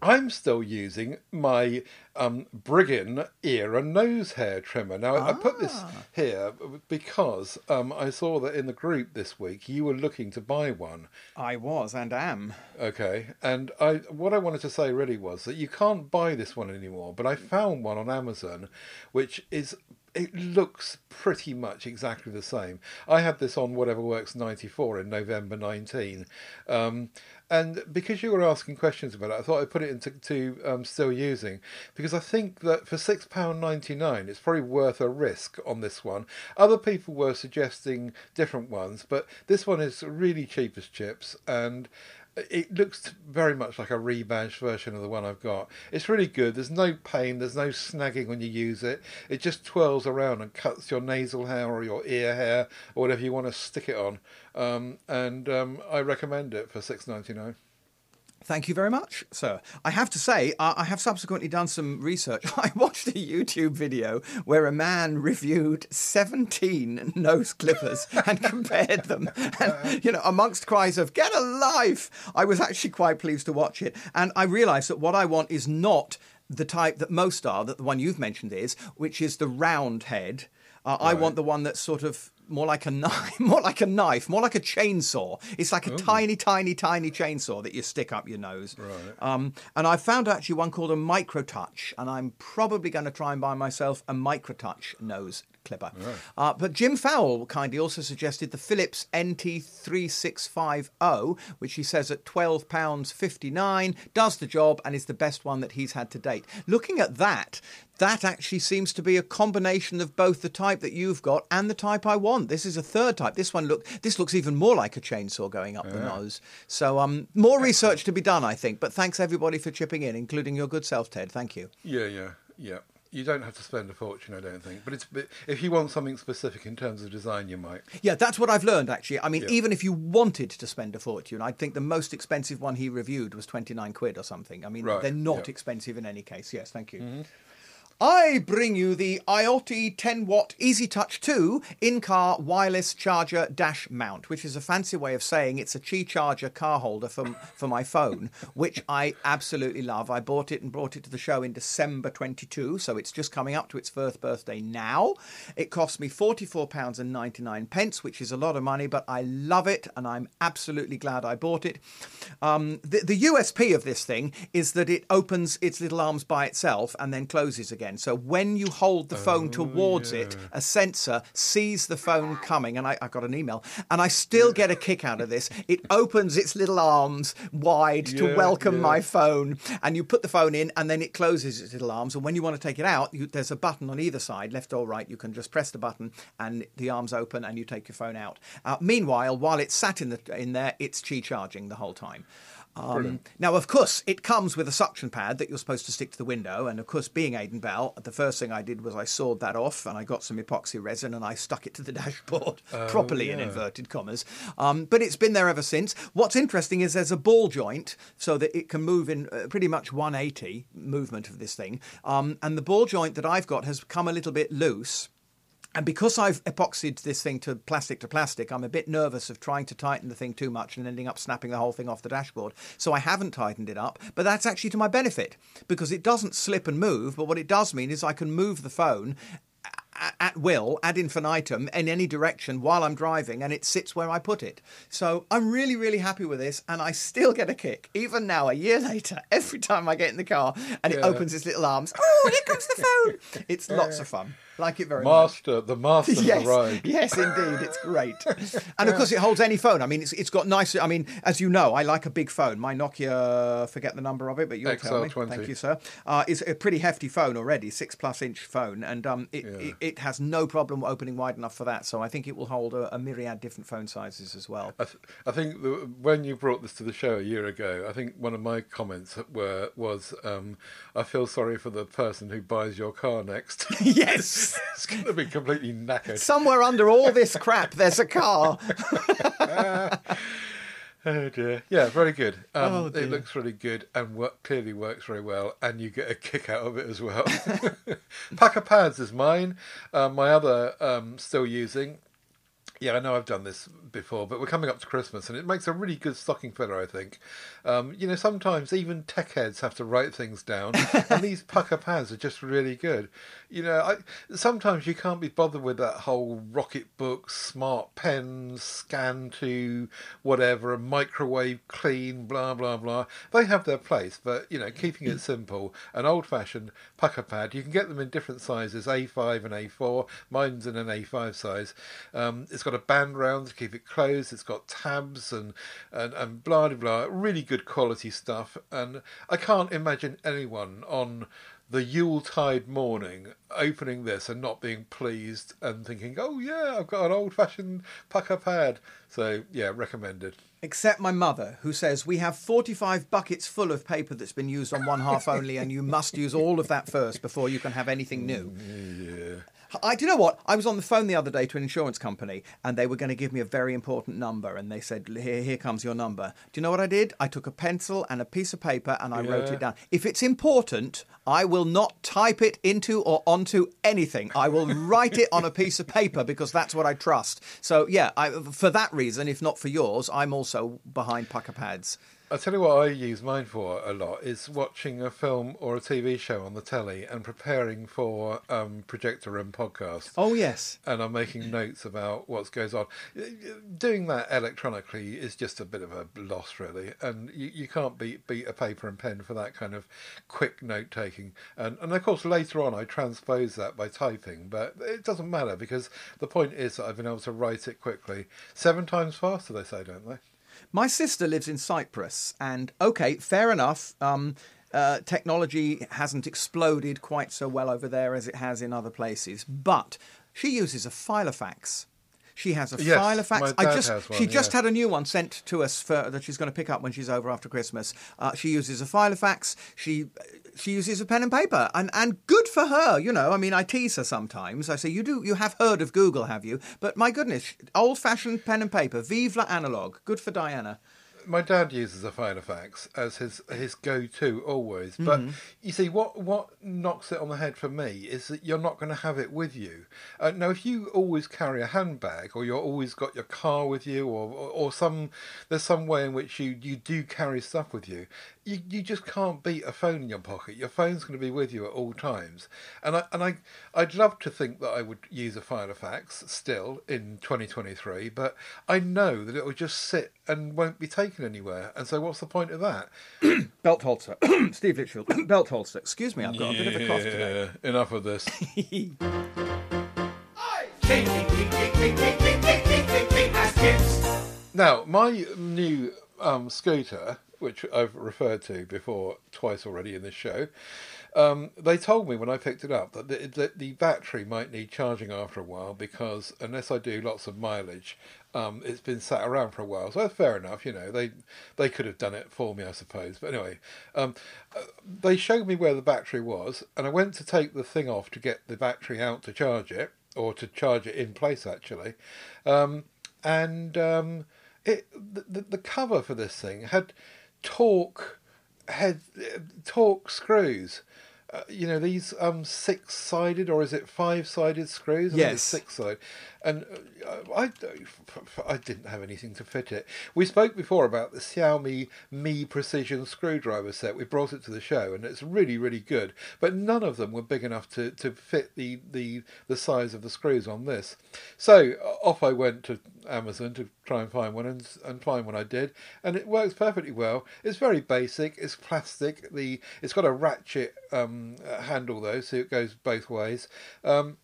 I'm still using my um, Brigham ear and nose hair trimmer. Now, I put this here because um, I saw that in the group this week you were looking to buy one. I was and am. Okay, and I what I wanted to say really was that you can't buy this one anymore, but I found one on Amazon, which is it looks pretty much exactly the same. I had this on Whatever Works '94 in November '19, um, and because you were asking questions about it, I thought I'd put it into to um, still using because I think that for six pound ninety nine, it's probably worth a risk on this one. Other people were suggesting different ones, but this one is really cheap as chips and it looks very much like a rebadged version of the one I've got. It's really good. There's no pain. There's no snagging when you use it. It just twirls around and cuts your nasal hair or your ear hair or whatever you want to stick it on. Um, and um, I recommend it for six ninety nine. Thank you very much, sir. I have to say, I have subsequently done some research. I watched a YouTube video where a man reviewed 17 nose clippers and compared them. And, you know, amongst cries of, get a life, I was actually quite pleased to watch it. And I realised that what I want is not the type that most are, that the one you've mentioned is, which is the round head. Uh, I want the one that's sort of more like a knife, more like a knife, more like a chainsaw. It's like a tiny, tiny, tiny chainsaw that you stick up your nose. Right. Um, and I found actually one called a Microtouch, and I'm probably going to try and buy myself a Microtouch nose clipper. Uh, but Jim Fowle kindly also suggested the Philips NT3650, oh, which he says at £12.59 does the job and is the best one that he's had to date. Looking at that, that actually seems to be a combination of both the type that you've got and the type I want. This is a third type. This one look this looks even more like a chainsaw going up the nose. So um more research to be done, I think. But thanks everybody for chipping in, including your good self, Ted. Thank you. Yeah, yeah, yeah. You don't have to spend a fortune, I don't think. But it's but if you want something specific in terms of design, you might. Yeah, that's what I've learned actually. I mean, Yeah. even if you wanted to spend a fortune, I think the most expensive one he reviewed was 29 quid or something. I mean, Right, they're not yeah. Mm-hmm. expensive in any case. Yes, thank you. I bring you the iOttie 10 watt Easy Touch 2 in car wireless charger dash mount, which is a fancy way of saying it's a Qi charger car holder for, for my phone, which I absolutely love. I bought it and brought it to the show in December 22, so it's just coming up to its first birthday now. It cost me £44.99, pence, which is a lot of money, but I love it and I'm absolutely glad I bought it. Um, the, the USP of this thing is that it opens its little arms by itself and then closes again. So when you hold the phone towards it, a sensor sees the phone coming. And I, I got an email, and I still get a kick out of this. It opens its little arms wide to welcome yeah. my phone, and you put the phone in, and then it closes its little arms. And when you want to take it out, you, there's a button on either side, left or right. You can just press the button, and the arms open, and you take your phone out. Uh, meanwhile, while it's sat in the in there, it's Qi charging the whole time. Um, now, of course, it comes with a suction pad that you're supposed to stick to the window. And of course, being Aidan Bell, the first thing I did was I sawed that off and I got some epoxy resin and I stuck it to the dashboard properly in inverted commas. Um, but it's been there ever since. What's interesting is there's a ball joint so that it can move in uh, pretty much 180 movement of this thing. Um, and the ball joint that I've got has come a little bit loose. And because I've epoxied this thing to plastic to plastic, I'm a bit nervous of trying to tighten the thing too much and ending up snapping the whole thing off the dashboard. So I haven't tightened it up, but that's actually to my benefit because it doesn't slip and move. But what it does mean is I can move the phone at will, ad infinitum, in any direction while I'm driving, and it sits where I put it. So I'm really, really happy with this, and I still get a kick, even now, a year later, every time I get in the car and it opens its little arms. Oh, here comes the phone! It's lots of fun. Like it very much. Master, the master Yes, arrived. yes, indeed, it's great, and of course it holds any phone. I mean, it's it's got nice. I mean, as you know, I like a big phone. My Nokia, forget the number of it, but you'll tell me. XL20. Thank you, sir. Uh, is a pretty hefty phone already, six plus inch phone, and um, it, it it has no problem opening wide enough for that. So I think it will hold a, a myriad different phone sizes as well. I, th- I think the, when you brought this to the show a year ago, I think one of my comments were was, um, "I feel sorry for the person who buys your car next. yes. it's going to be completely knackered." Somewhere under all this crap, there's a car. Oh dear. Yeah, very good. Um, Oh, it looks really good and work, clearly works very well, and you get a kick out of it as well. Pukka Pads is mine. Um, my other um, still using. Yeah, I know I've done this before, but we're coming up to Christmas, and it makes a really good stocking filler. I think. Um, you know, sometimes even tech heads have to write things down, and these Pukka Pads are just really good. You know, I, sometimes you can't be bothered with that whole Rocketbook, smart pens, scan to whatever, a microwave clean, blah blah blah. They have their place, but you know, keeping it simple, an old-fashioned Pukka Pad. You can get them in different sizes, A5 and A4. Mine's in an A5 size. Um, it's got a band round to keep it closed. It's got tabs and and, and blah blah blah. Really good quality stuff. And I can't imagine anyone on the Yuletide morning opening this and not being pleased and thinking, "Oh yeah, I've got an old-fashioned Pukka Pad." So yeah, recommended. Except my mother, who says we have 45 buckets full of paper that's been used on one half only, and you must use all of that first before you can have anything new. Mm, I do you know what? I was on the phone the other day to an insurance company, and they were going to give me a very important number, and they said, "Here, here comes your number." Do you know what I did? I took a pencil and a piece of paper, and I wrote it down. If it's important, I will not type it into or onto anything. I will write it on a piece of paper because that's what I trust. So yeah, I, for that reason, if not for yours, I'm also behind Pukka Pads. I tell you what I use mine for a lot is watching a film or a TV show on the telly and preparing for um, projector room podcast. Oh yes. and I'm making notes about what goes on. Doing that electronically is just a bit of a loss, really, and you, you can't beat beat a paper and pen for that kind of quick note taking. And and of course later on I transpose that by typing, but it doesn't matter because the point is that I've been able to write it quickly, seven times faster. They say, don't they? My sister lives in Cyprus, and okay, fair enough. Um, uh, technology hasn't exploded quite so well over there as it has in other places, but she uses a filofax. She has a Yes, filofax. my I just one, she just had a new one sent to us for that she's going to pick up when she's over after Christmas. Uh, she uses a file filofax. She she uses a pen and paper, and and good for her. You know, I mean, I tease her sometimes. I say, you do you have heard of Google, have you? But my goodness, old fashioned pen and paper, vive la analog. Good for Diana. My dad uses a Filofax as his his go to always. But you see, what what knocks it on the head for me is that you're not going to have it with you. Uh, now, if you always carry a handbag, or you're always got your car with you, or, or or some there's some way in which you you do carry stuff with you. You, you just can't beat a phone in your pocket. Your phone's going to be with you at all times, and I and I I'd love to think that I would use a Filofax still in 2023, but I know that it will just sit and won't be taken anywhere. And so, what's the point of that? belt holster. Steve Litchfield. belt holster. Excuse me, I've got yeah, a bit of a cough today. Enough of this. now, my new um, scooter, which I've referred to before twice already in this show, um, they told me when I picked it up that the, that the battery might need charging after a while because unless I do lots of mileage, um, it's been sat around for a while. So fair enough, you know. They they could have done it for me, I suppose. But anyway, um, uh, they showed me where the battery was, and I went to take the thing off to get the battery out to charge it, or to charge it in place actually, um, and um, it the, the, the cover for this thing had Torx head Torx screws uh, you know these um six-sided or is it five-sided screws? I think Yes. six-sided, and uh, I I didn't have anything to fit it. We spoke before about the Xiaomi Mi Precision screwdriver set. We brought it to the show, and it's really really good. But none of them were big enough to, to fit the, the the size of the screws on this. So uh, off I went to Amazon to try and find one, and and find one I did, and it works perfectly well. It's very basic. It's plastic. The it's got a ratchet um, uh, handle though, so it goes both ways. Um,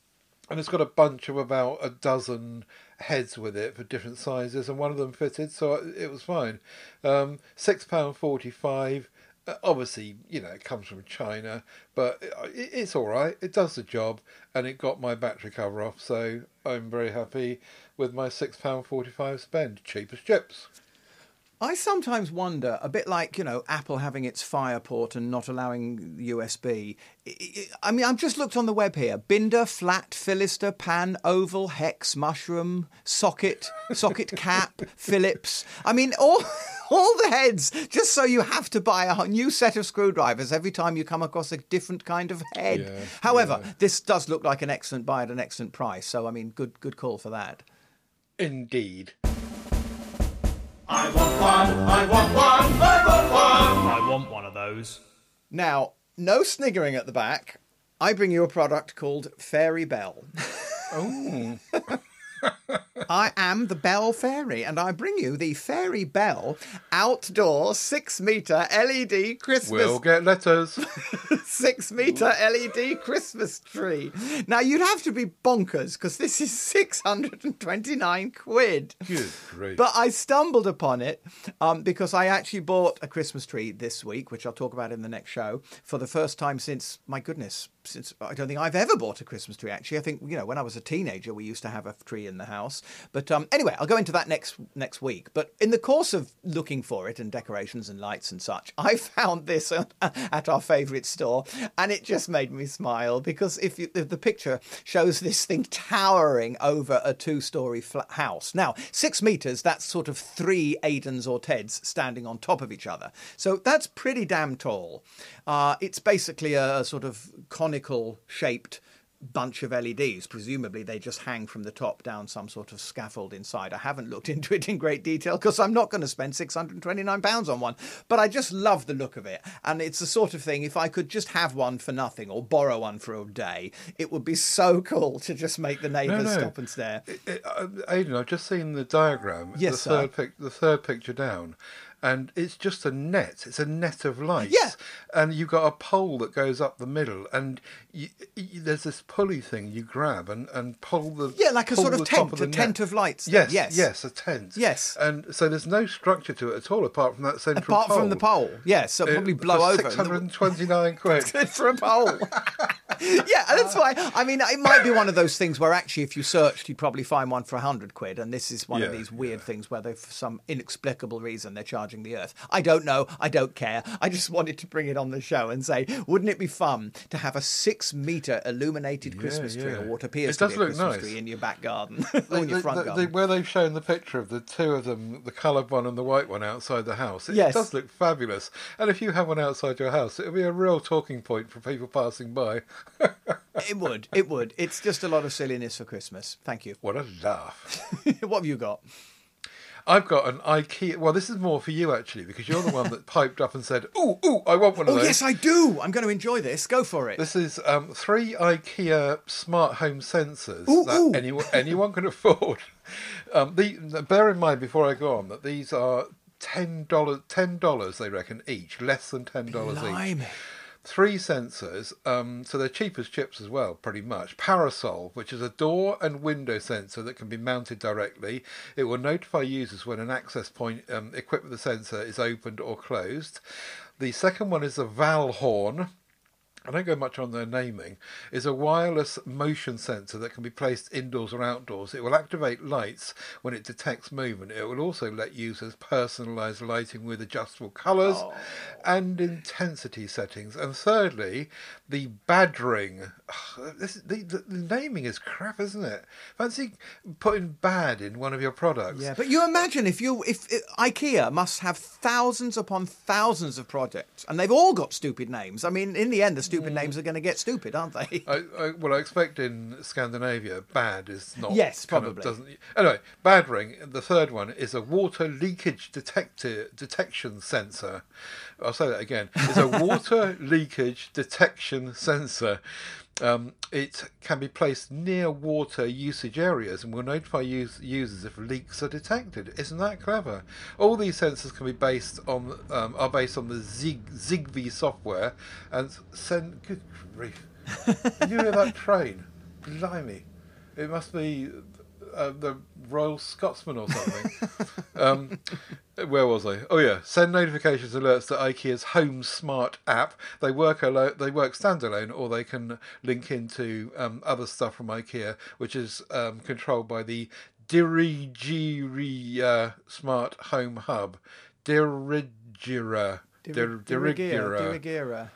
and it's got a bunch of about a dozen heads with it for different sizes, and one of them fitted, so it was fine. Um, Six pound forty five. Uh, obviously, you know, it comes from China, but it, it's all right. It does the job, and it got my battery cover off, so I'm very happy with my six pound forty five spend. Cheapest chips. I sometimes wonder, a bit like, you know, Apple having its Fire port and not allowing USB. I- mean, I've just looked on the web here. Binder, flat, Fillister, pan, oval, hex, mushroom, socket, socket cap, Phillips. I mean, all, all the heads, just so you have to buy a new set of screwdrivers every time you come across a different kind of head. Yeah, However, yeah. this does look like an excellent buy at an excellent price. So, I mean, good, good call for that. Indeed. I want one, I want one, I want one. I want one of those. Now, no sniggering at the back. I bring you a product called Fairy Bell. Oh, I am the Bell Fairy, and I bring you the Fairy Bell outdoor six meter LED Christmas we'll get letters. six meter LED Christmas tree. Now you'd have to be bonkers because this is six hundred and twenty nine quid. Good grief. But I stumbled upon it um, because I actually bought a Christmas tree this week, which I'll talk about in the next show, for the first time since, my goodness, since I don't think I've ever bought a Christmas tree. Actually, I think you know when I was a teenager, we used to have a tree in the house. But um, anyway, I'll go into that next next week. But in the course of looking for it and decorations and lights and such, I found this at our favourite store, and it just made me smile because if, you, if the picture shows this thing towering over a two-story house. Now, six meters, that's sort of three Aidans or Teds standing on top of each other. So that's pretty damn tall. Uh, it's basically a sort of conical shaped bunch of LEDs. Presumably, they just hang from the top down some sort of scaffold inside. I haven't looked into it in great detail because I'm not going to spend £629 on one. But I just love the look of it. And it's the sort of thing, if I could just have one for nothing or borrow one for a day, it would be so cool to just make the neighbours no. stop and stare. It- uh, Aidan, I've just seen the diagram. Yes, the sir. third pic- the third picture down, and it's just a net. It's a net of lights. Yeah. And you've got a pole that goes up the middle, and you, you, there's this pulley thing you grab and, and pull the Yeah, like a sort of tent, the a tent of lights. Yes, yes, yes, a tent. Yes. And so there's no structure to it at all apart from that central Apart pole. from the pole, yes, so it'll probably blow over. Six hundred and twenty-nine quid. for a pole. yeah, that's why. I mean, it might be one of those things where actually, if you searched, you'd probably find one for a hundred quid. And this is one of these weird things where they, for some inexplicable reason, they're charging the earth. I don't know. I don't care. I just wanted to bring it on the show and say, wouldn't it be fun to have a six-meter illuminated Christmas tree yeah. or what appears It to be a Christmas nice. tree in your back garden or in your front garden? where they've shown the picture of the two of them, the coloured one and the white one outside the house, it Yes. does look fabulous. And if you have one outside your house, it'll be a real talking point for people passing by. It would. It would. It's just a lot of silliness for Christmas. Thank you. What a laugh! what have you got? I've got an IKEA. Well, this is more for you actually, because you're the one that piped up and said, "Ooh, ooh, I want one of Oh those." yes, I do. I'm going to enjoy this. Go for it. This is um, three IKEA smart home sensors Ooh, that ooh. anyone anyone can afford. Um, the, bear in mind before I go on that these are ten dollars. Ten dollars they reckon each, less than ten dollars each. Three sensors, um, so they're cheap as chips as well, pretty much. Parasoll, which is a door and window sensor that can be mounted directly. It will notify users when an access point um, equipped with the sensor is opened or closed. The second one is a Vallhorn. I don't go much on their naming, is a wireless motion sensor that can be placed indoors or outdoors. It will activate lights when it detects movement. It will also let users personalize lighting with adjustable colors oh. and intensity settings. And thirdly, the Badring. Ugh, This, the, the, the naming is crap, isn't it? Fancy putting bad in one of your products. Yeah, but you imagine if you if, if IKEA must have thousands upon thousands of projects, and they've all got stupid names. I mean, in the end, the stupid hmm. names are going to get stupid, aren't they? I, I, well, I expect in Scandinavia, bad is not. Yes, probably. doesn't anyway? Bad ring. The third one is a water leakage detector detection sensor. I'll say that again. It's a water leakage detection sensor. Um, it can be placed near water usage areas and will notify use, users if leaks are detected. Isn't that clever? All these sensors can be based on um, are based on the Zig, Zigbee software and send. Good grief! you hear that train? Blimey! It must be uh, the Royal Scotsman or something. um, where was I? Oh yeah, send notifications alerts to IKEA's Home Smart app. They work alo- They work standalone, or they can link into um, other stuff from IKEA, which is um, controlled by the Dirigera uh, Smart Home Hub. Dirigera. Dir- Dirigera. Dirigera. Dirigera.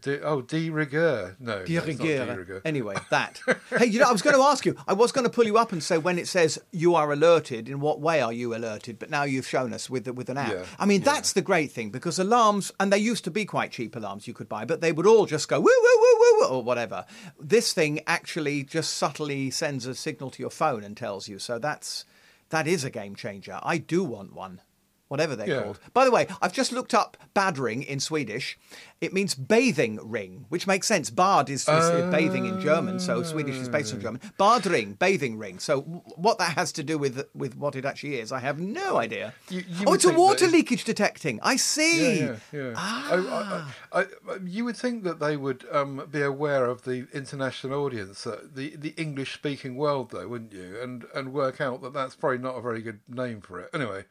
Di- oh, de rigueur. No, no, it's not de rigueur. Anyway, that. hey, you know, I was going to ask you. I was going to pull you up and say when it says you are alerted, in what way are you alerted? But now you've shown us with with an app. Yeah, I mean, that's the great thing because alarms, and they used to be quite cheap alarms you could buy, but they would all just go woo woo woo woo woo or whatever. This thing actually just subtly sends a signal to your phone and tells you. So that's that is a game changer. I do want one. Whatever they're Yeah. called. By the way, I've just looked up badring in Swedish. It means bathing ring, which makes sense. Bad is, is bathing in German, so Swedish is based on German. Badring, bathing ring. So w- what that has to do with with what it actually is, I have no idea. You- you oh, it's a water leakage detecting. I see. Yeah, yeah, yeah. I, I, I, you would think that they would um, be aware of the international audience, uh, the the English speaking world, though, wouldn't you? And and work out that that's probably not a very good name for it. Anyway,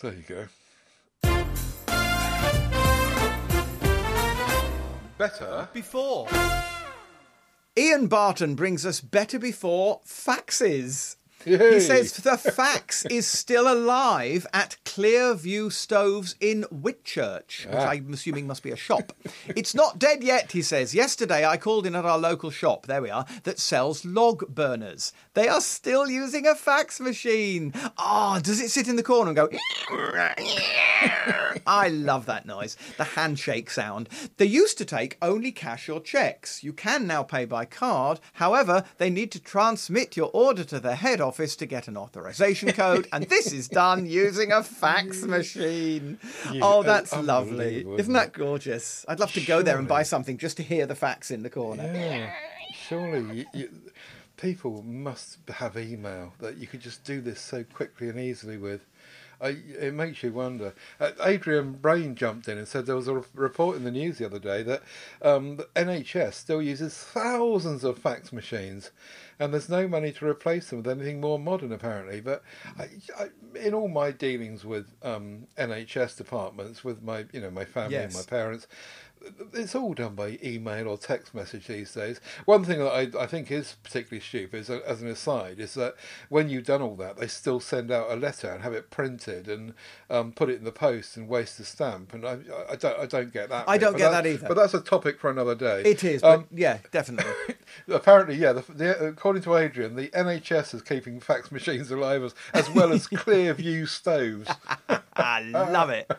there you go. Better. Before. Ian Barton brings us better before faxes. He says the fax is still alive at Clearview Stoves in Whitchurch, which Ah. I'm assuming must be a shop. it's not dead yet, he says. Yesterday I called in at our local shop, there we are, that sells log burners. They are still using a fax machine. Ah, does it sit in the corner and go? I love that noise, the handshake sound. They used to take only cash or checks. You can now pay by card. However, they need to transmit your order to the head office to get an authorization code, and this is done using a fax machine. You- oh, that's uh, lovely. Isn't isn't that gorgeous? I'd love to go there and buy something just to hear the fax in the corner. Yeah, surely you, you, people must have email that you could just do this so quickly and easily with. I, it makes you wonder. Uh, Adrian Brain jumped in and said there was a re- report in the news the other day that um, the NHS still uses thousands of fax machines, and there's no money to replace them with anything more modern, apparently. But I, I, in all my dealings with um, NHS departments, with my you know my family and my parents, it's all done by email or text message these days. One thing that I, I think is particularly stupid, is, as an aside, is that when you've done all that, they still send out a letter and have it printed and um, put it in the post and waste the stamp. And I, I don't, I don't get that. I bit, don't but get that- that either. But that's a topic for another day. It is, but Um, yeah, definitely. apparently, yeah. The, the, according to Adrian, the NHS is keeping fax machines alive as, as well as Clearview stoves. I love it.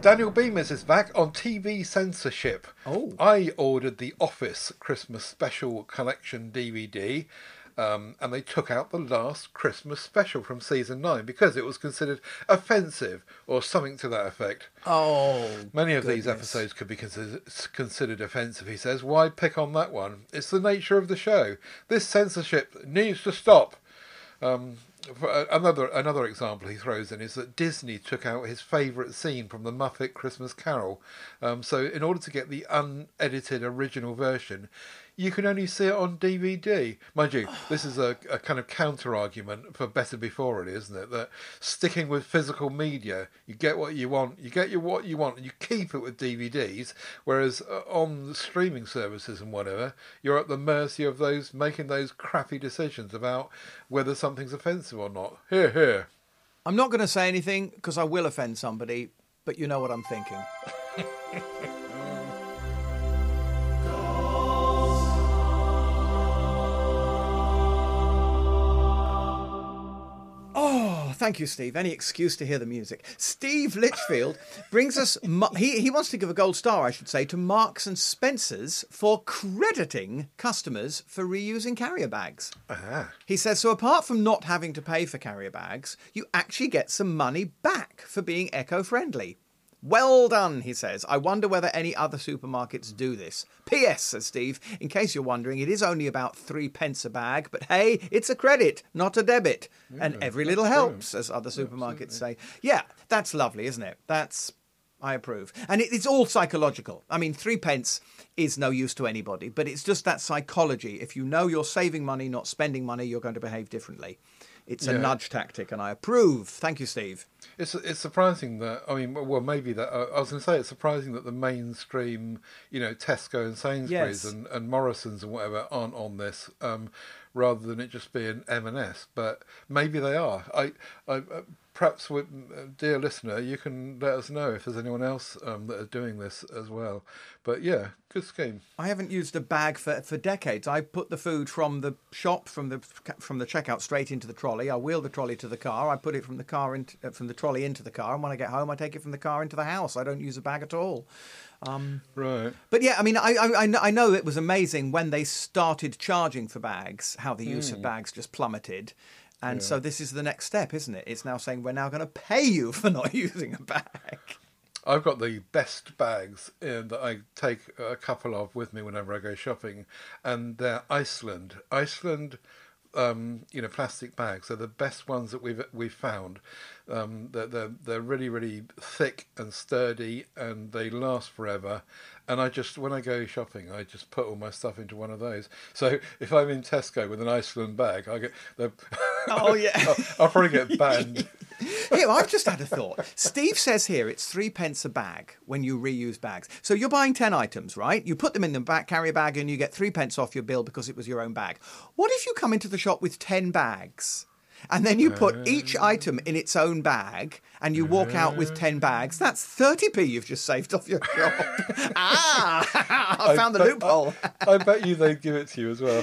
Daniel Bemis is back on TV censorship. Oh. I ordered the Office Christmas Special Collection DVD, um, and they took out the last Christmas special from season nine because it was considered offensive or something to that effect. Oh, Many of these episodes could be considered, considered offensive, he says. Why pick on that one? It's the nature of the show. This censorship needs to stop. Um, for another another example he throws in is that Disney took out his favourite scene from the Muppet Christmas Carol. Um, so in order to get the unedited original version, you can only see it on DVD. Mind you, this is a, a kind of counter argument for Better Before, really, isn't it? That sticking with physical media, you get what you want, you get your what you want, and you keep it with DVDs. Whereas uh, on the streaming services and whatever, you're at the mercy of those making those crappy decisions about whether something's offensive or not. Here, here. I'm not going to say anything because I will offend somebody, but you know what I'm thinking. thank you, Steve. Any excuse to hear the music. Steve Litchfield brings us. Ma- he he wants to give a gold star, I should say, to Marks and Spencers for crediting customers for reusing carrier bags. Ah. He says so. Apart from not having to pay for carrier bags, you actually get some money back for being eco-friendly. Well done, he says. I wonder whether any other supermarkets do this. P.S. says Steve. In case you're wondering, it is only about three pence a bag, but hey, it's a credit, not a debit, and every little helps, as other supermarkets say. Yeah, that's lovely, isn't it? That's I approve. And it, it's all psychological. I mean, three pence is no use to anybody, but it's just that psychology. If you know you're saving money, not spending money, you're going to behave differently. It's a nudge tactic, and I approve. Thank you, Steve. It's it's surprising that I mean well maybe that uh, I was going to say it's surprising that the mainstream you know Tesco and Sainsbury's Yes. and, and Morrison's and whatever aren't on this um, rather than it just being M&S but maybe they are I I uh, perhaps with, uh, dear listener you can let us know if there's anyone else um, that are doing this as well but yeah good scheme I haven't used a bag for, for decades. I put the food from the shop, from the from the checkout, straight into the trolley. I wheel the trolley to the car. I put it from the car into, uh, from the trolley into the car, and when I get home, I take it from the car into the house. I don't use a bag at all. right But yeah, I mean, I, I, I know- I know it was amazing when they started charging for bags, how the use of bags just plummeted. And so this is the next step, isn't it? It's now saying we're now going to pay you for not using a bag. I've got the best bags uh, that I take a couple of with me whenever I go shopping, and they're Iceland. Iceland, um, you know, plastic bags. They're the best ones that we've we've found. Um, they're, they're they're really really thick and sturdy, and they last forever. And I just when I go shopping, I just put all my stuff into one of those. So if I'm in Tesco with an Iceland bag, I get the. Oh, yeah. I'll, probably get banned. Here, I've just had a thought. Steve says here it's three pence a bag when you reuse bags. So you're buying 10 items, right? You put them in the back carrier bag and you get three pence off your bill because it was your own bag. What if you come into the shop with 10 bags? And then you put each item in its own bag and you walk out with 10 bags. That's 30p you've just saved off your shop. ah, I found the bet- loophole. I bet you they'd give it to you as well.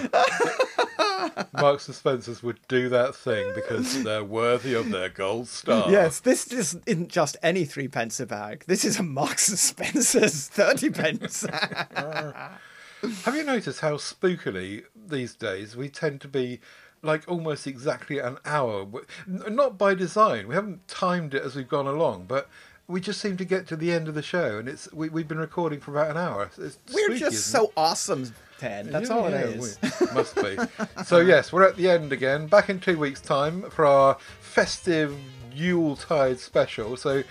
Marks and Spencers would do that thing because they're worthy of their gold star. Yes, this isn't just any three pence a bag. This is a Marks and Spencer's 30 pence. Have you noticed how spookily these days we tend to be like almost exactly an hour? Not by design. We haven't timed it as we've gone along, but we just seem to get to the end of the show, and it's we, we've been recording for about an hour. It's We're spooky, just it? so awesome, Ted. That's Yeah, all yeah, it is. we- must be. so yes, we're at the end again. Back in two weeks' time for our festive Yuletide special. So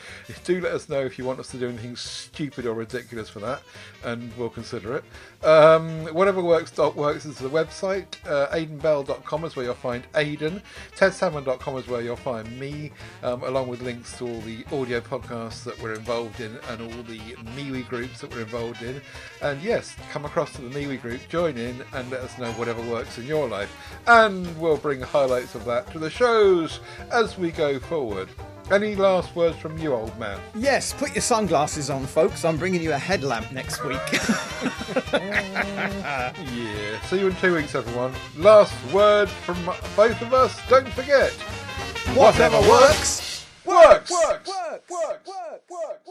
do let us know if you want us to do anything stupid or ridiculous for that, and we'll consider it. Um, whatever works works is the website. Uh, AidanBell.com is where you'll find Aidan. TedSalmon.com is where you'll find me, um, along with links to all the audio podcasts that we're involved in and all the MeWe groups that we're involved in. And yes, come across to the MeWe group, join in, and let us know whatever works in your life. And we'll bring highlights of that to the shows as we go forward. Any last words from you, old man? Yes, put your sunglasses on, folks. I'm bringing you a headlamp next week. Yeah. See you in two weeks, everyone. Last word from both of us. Don't forget. Whatever works. Works. Works. Works. Works. Works.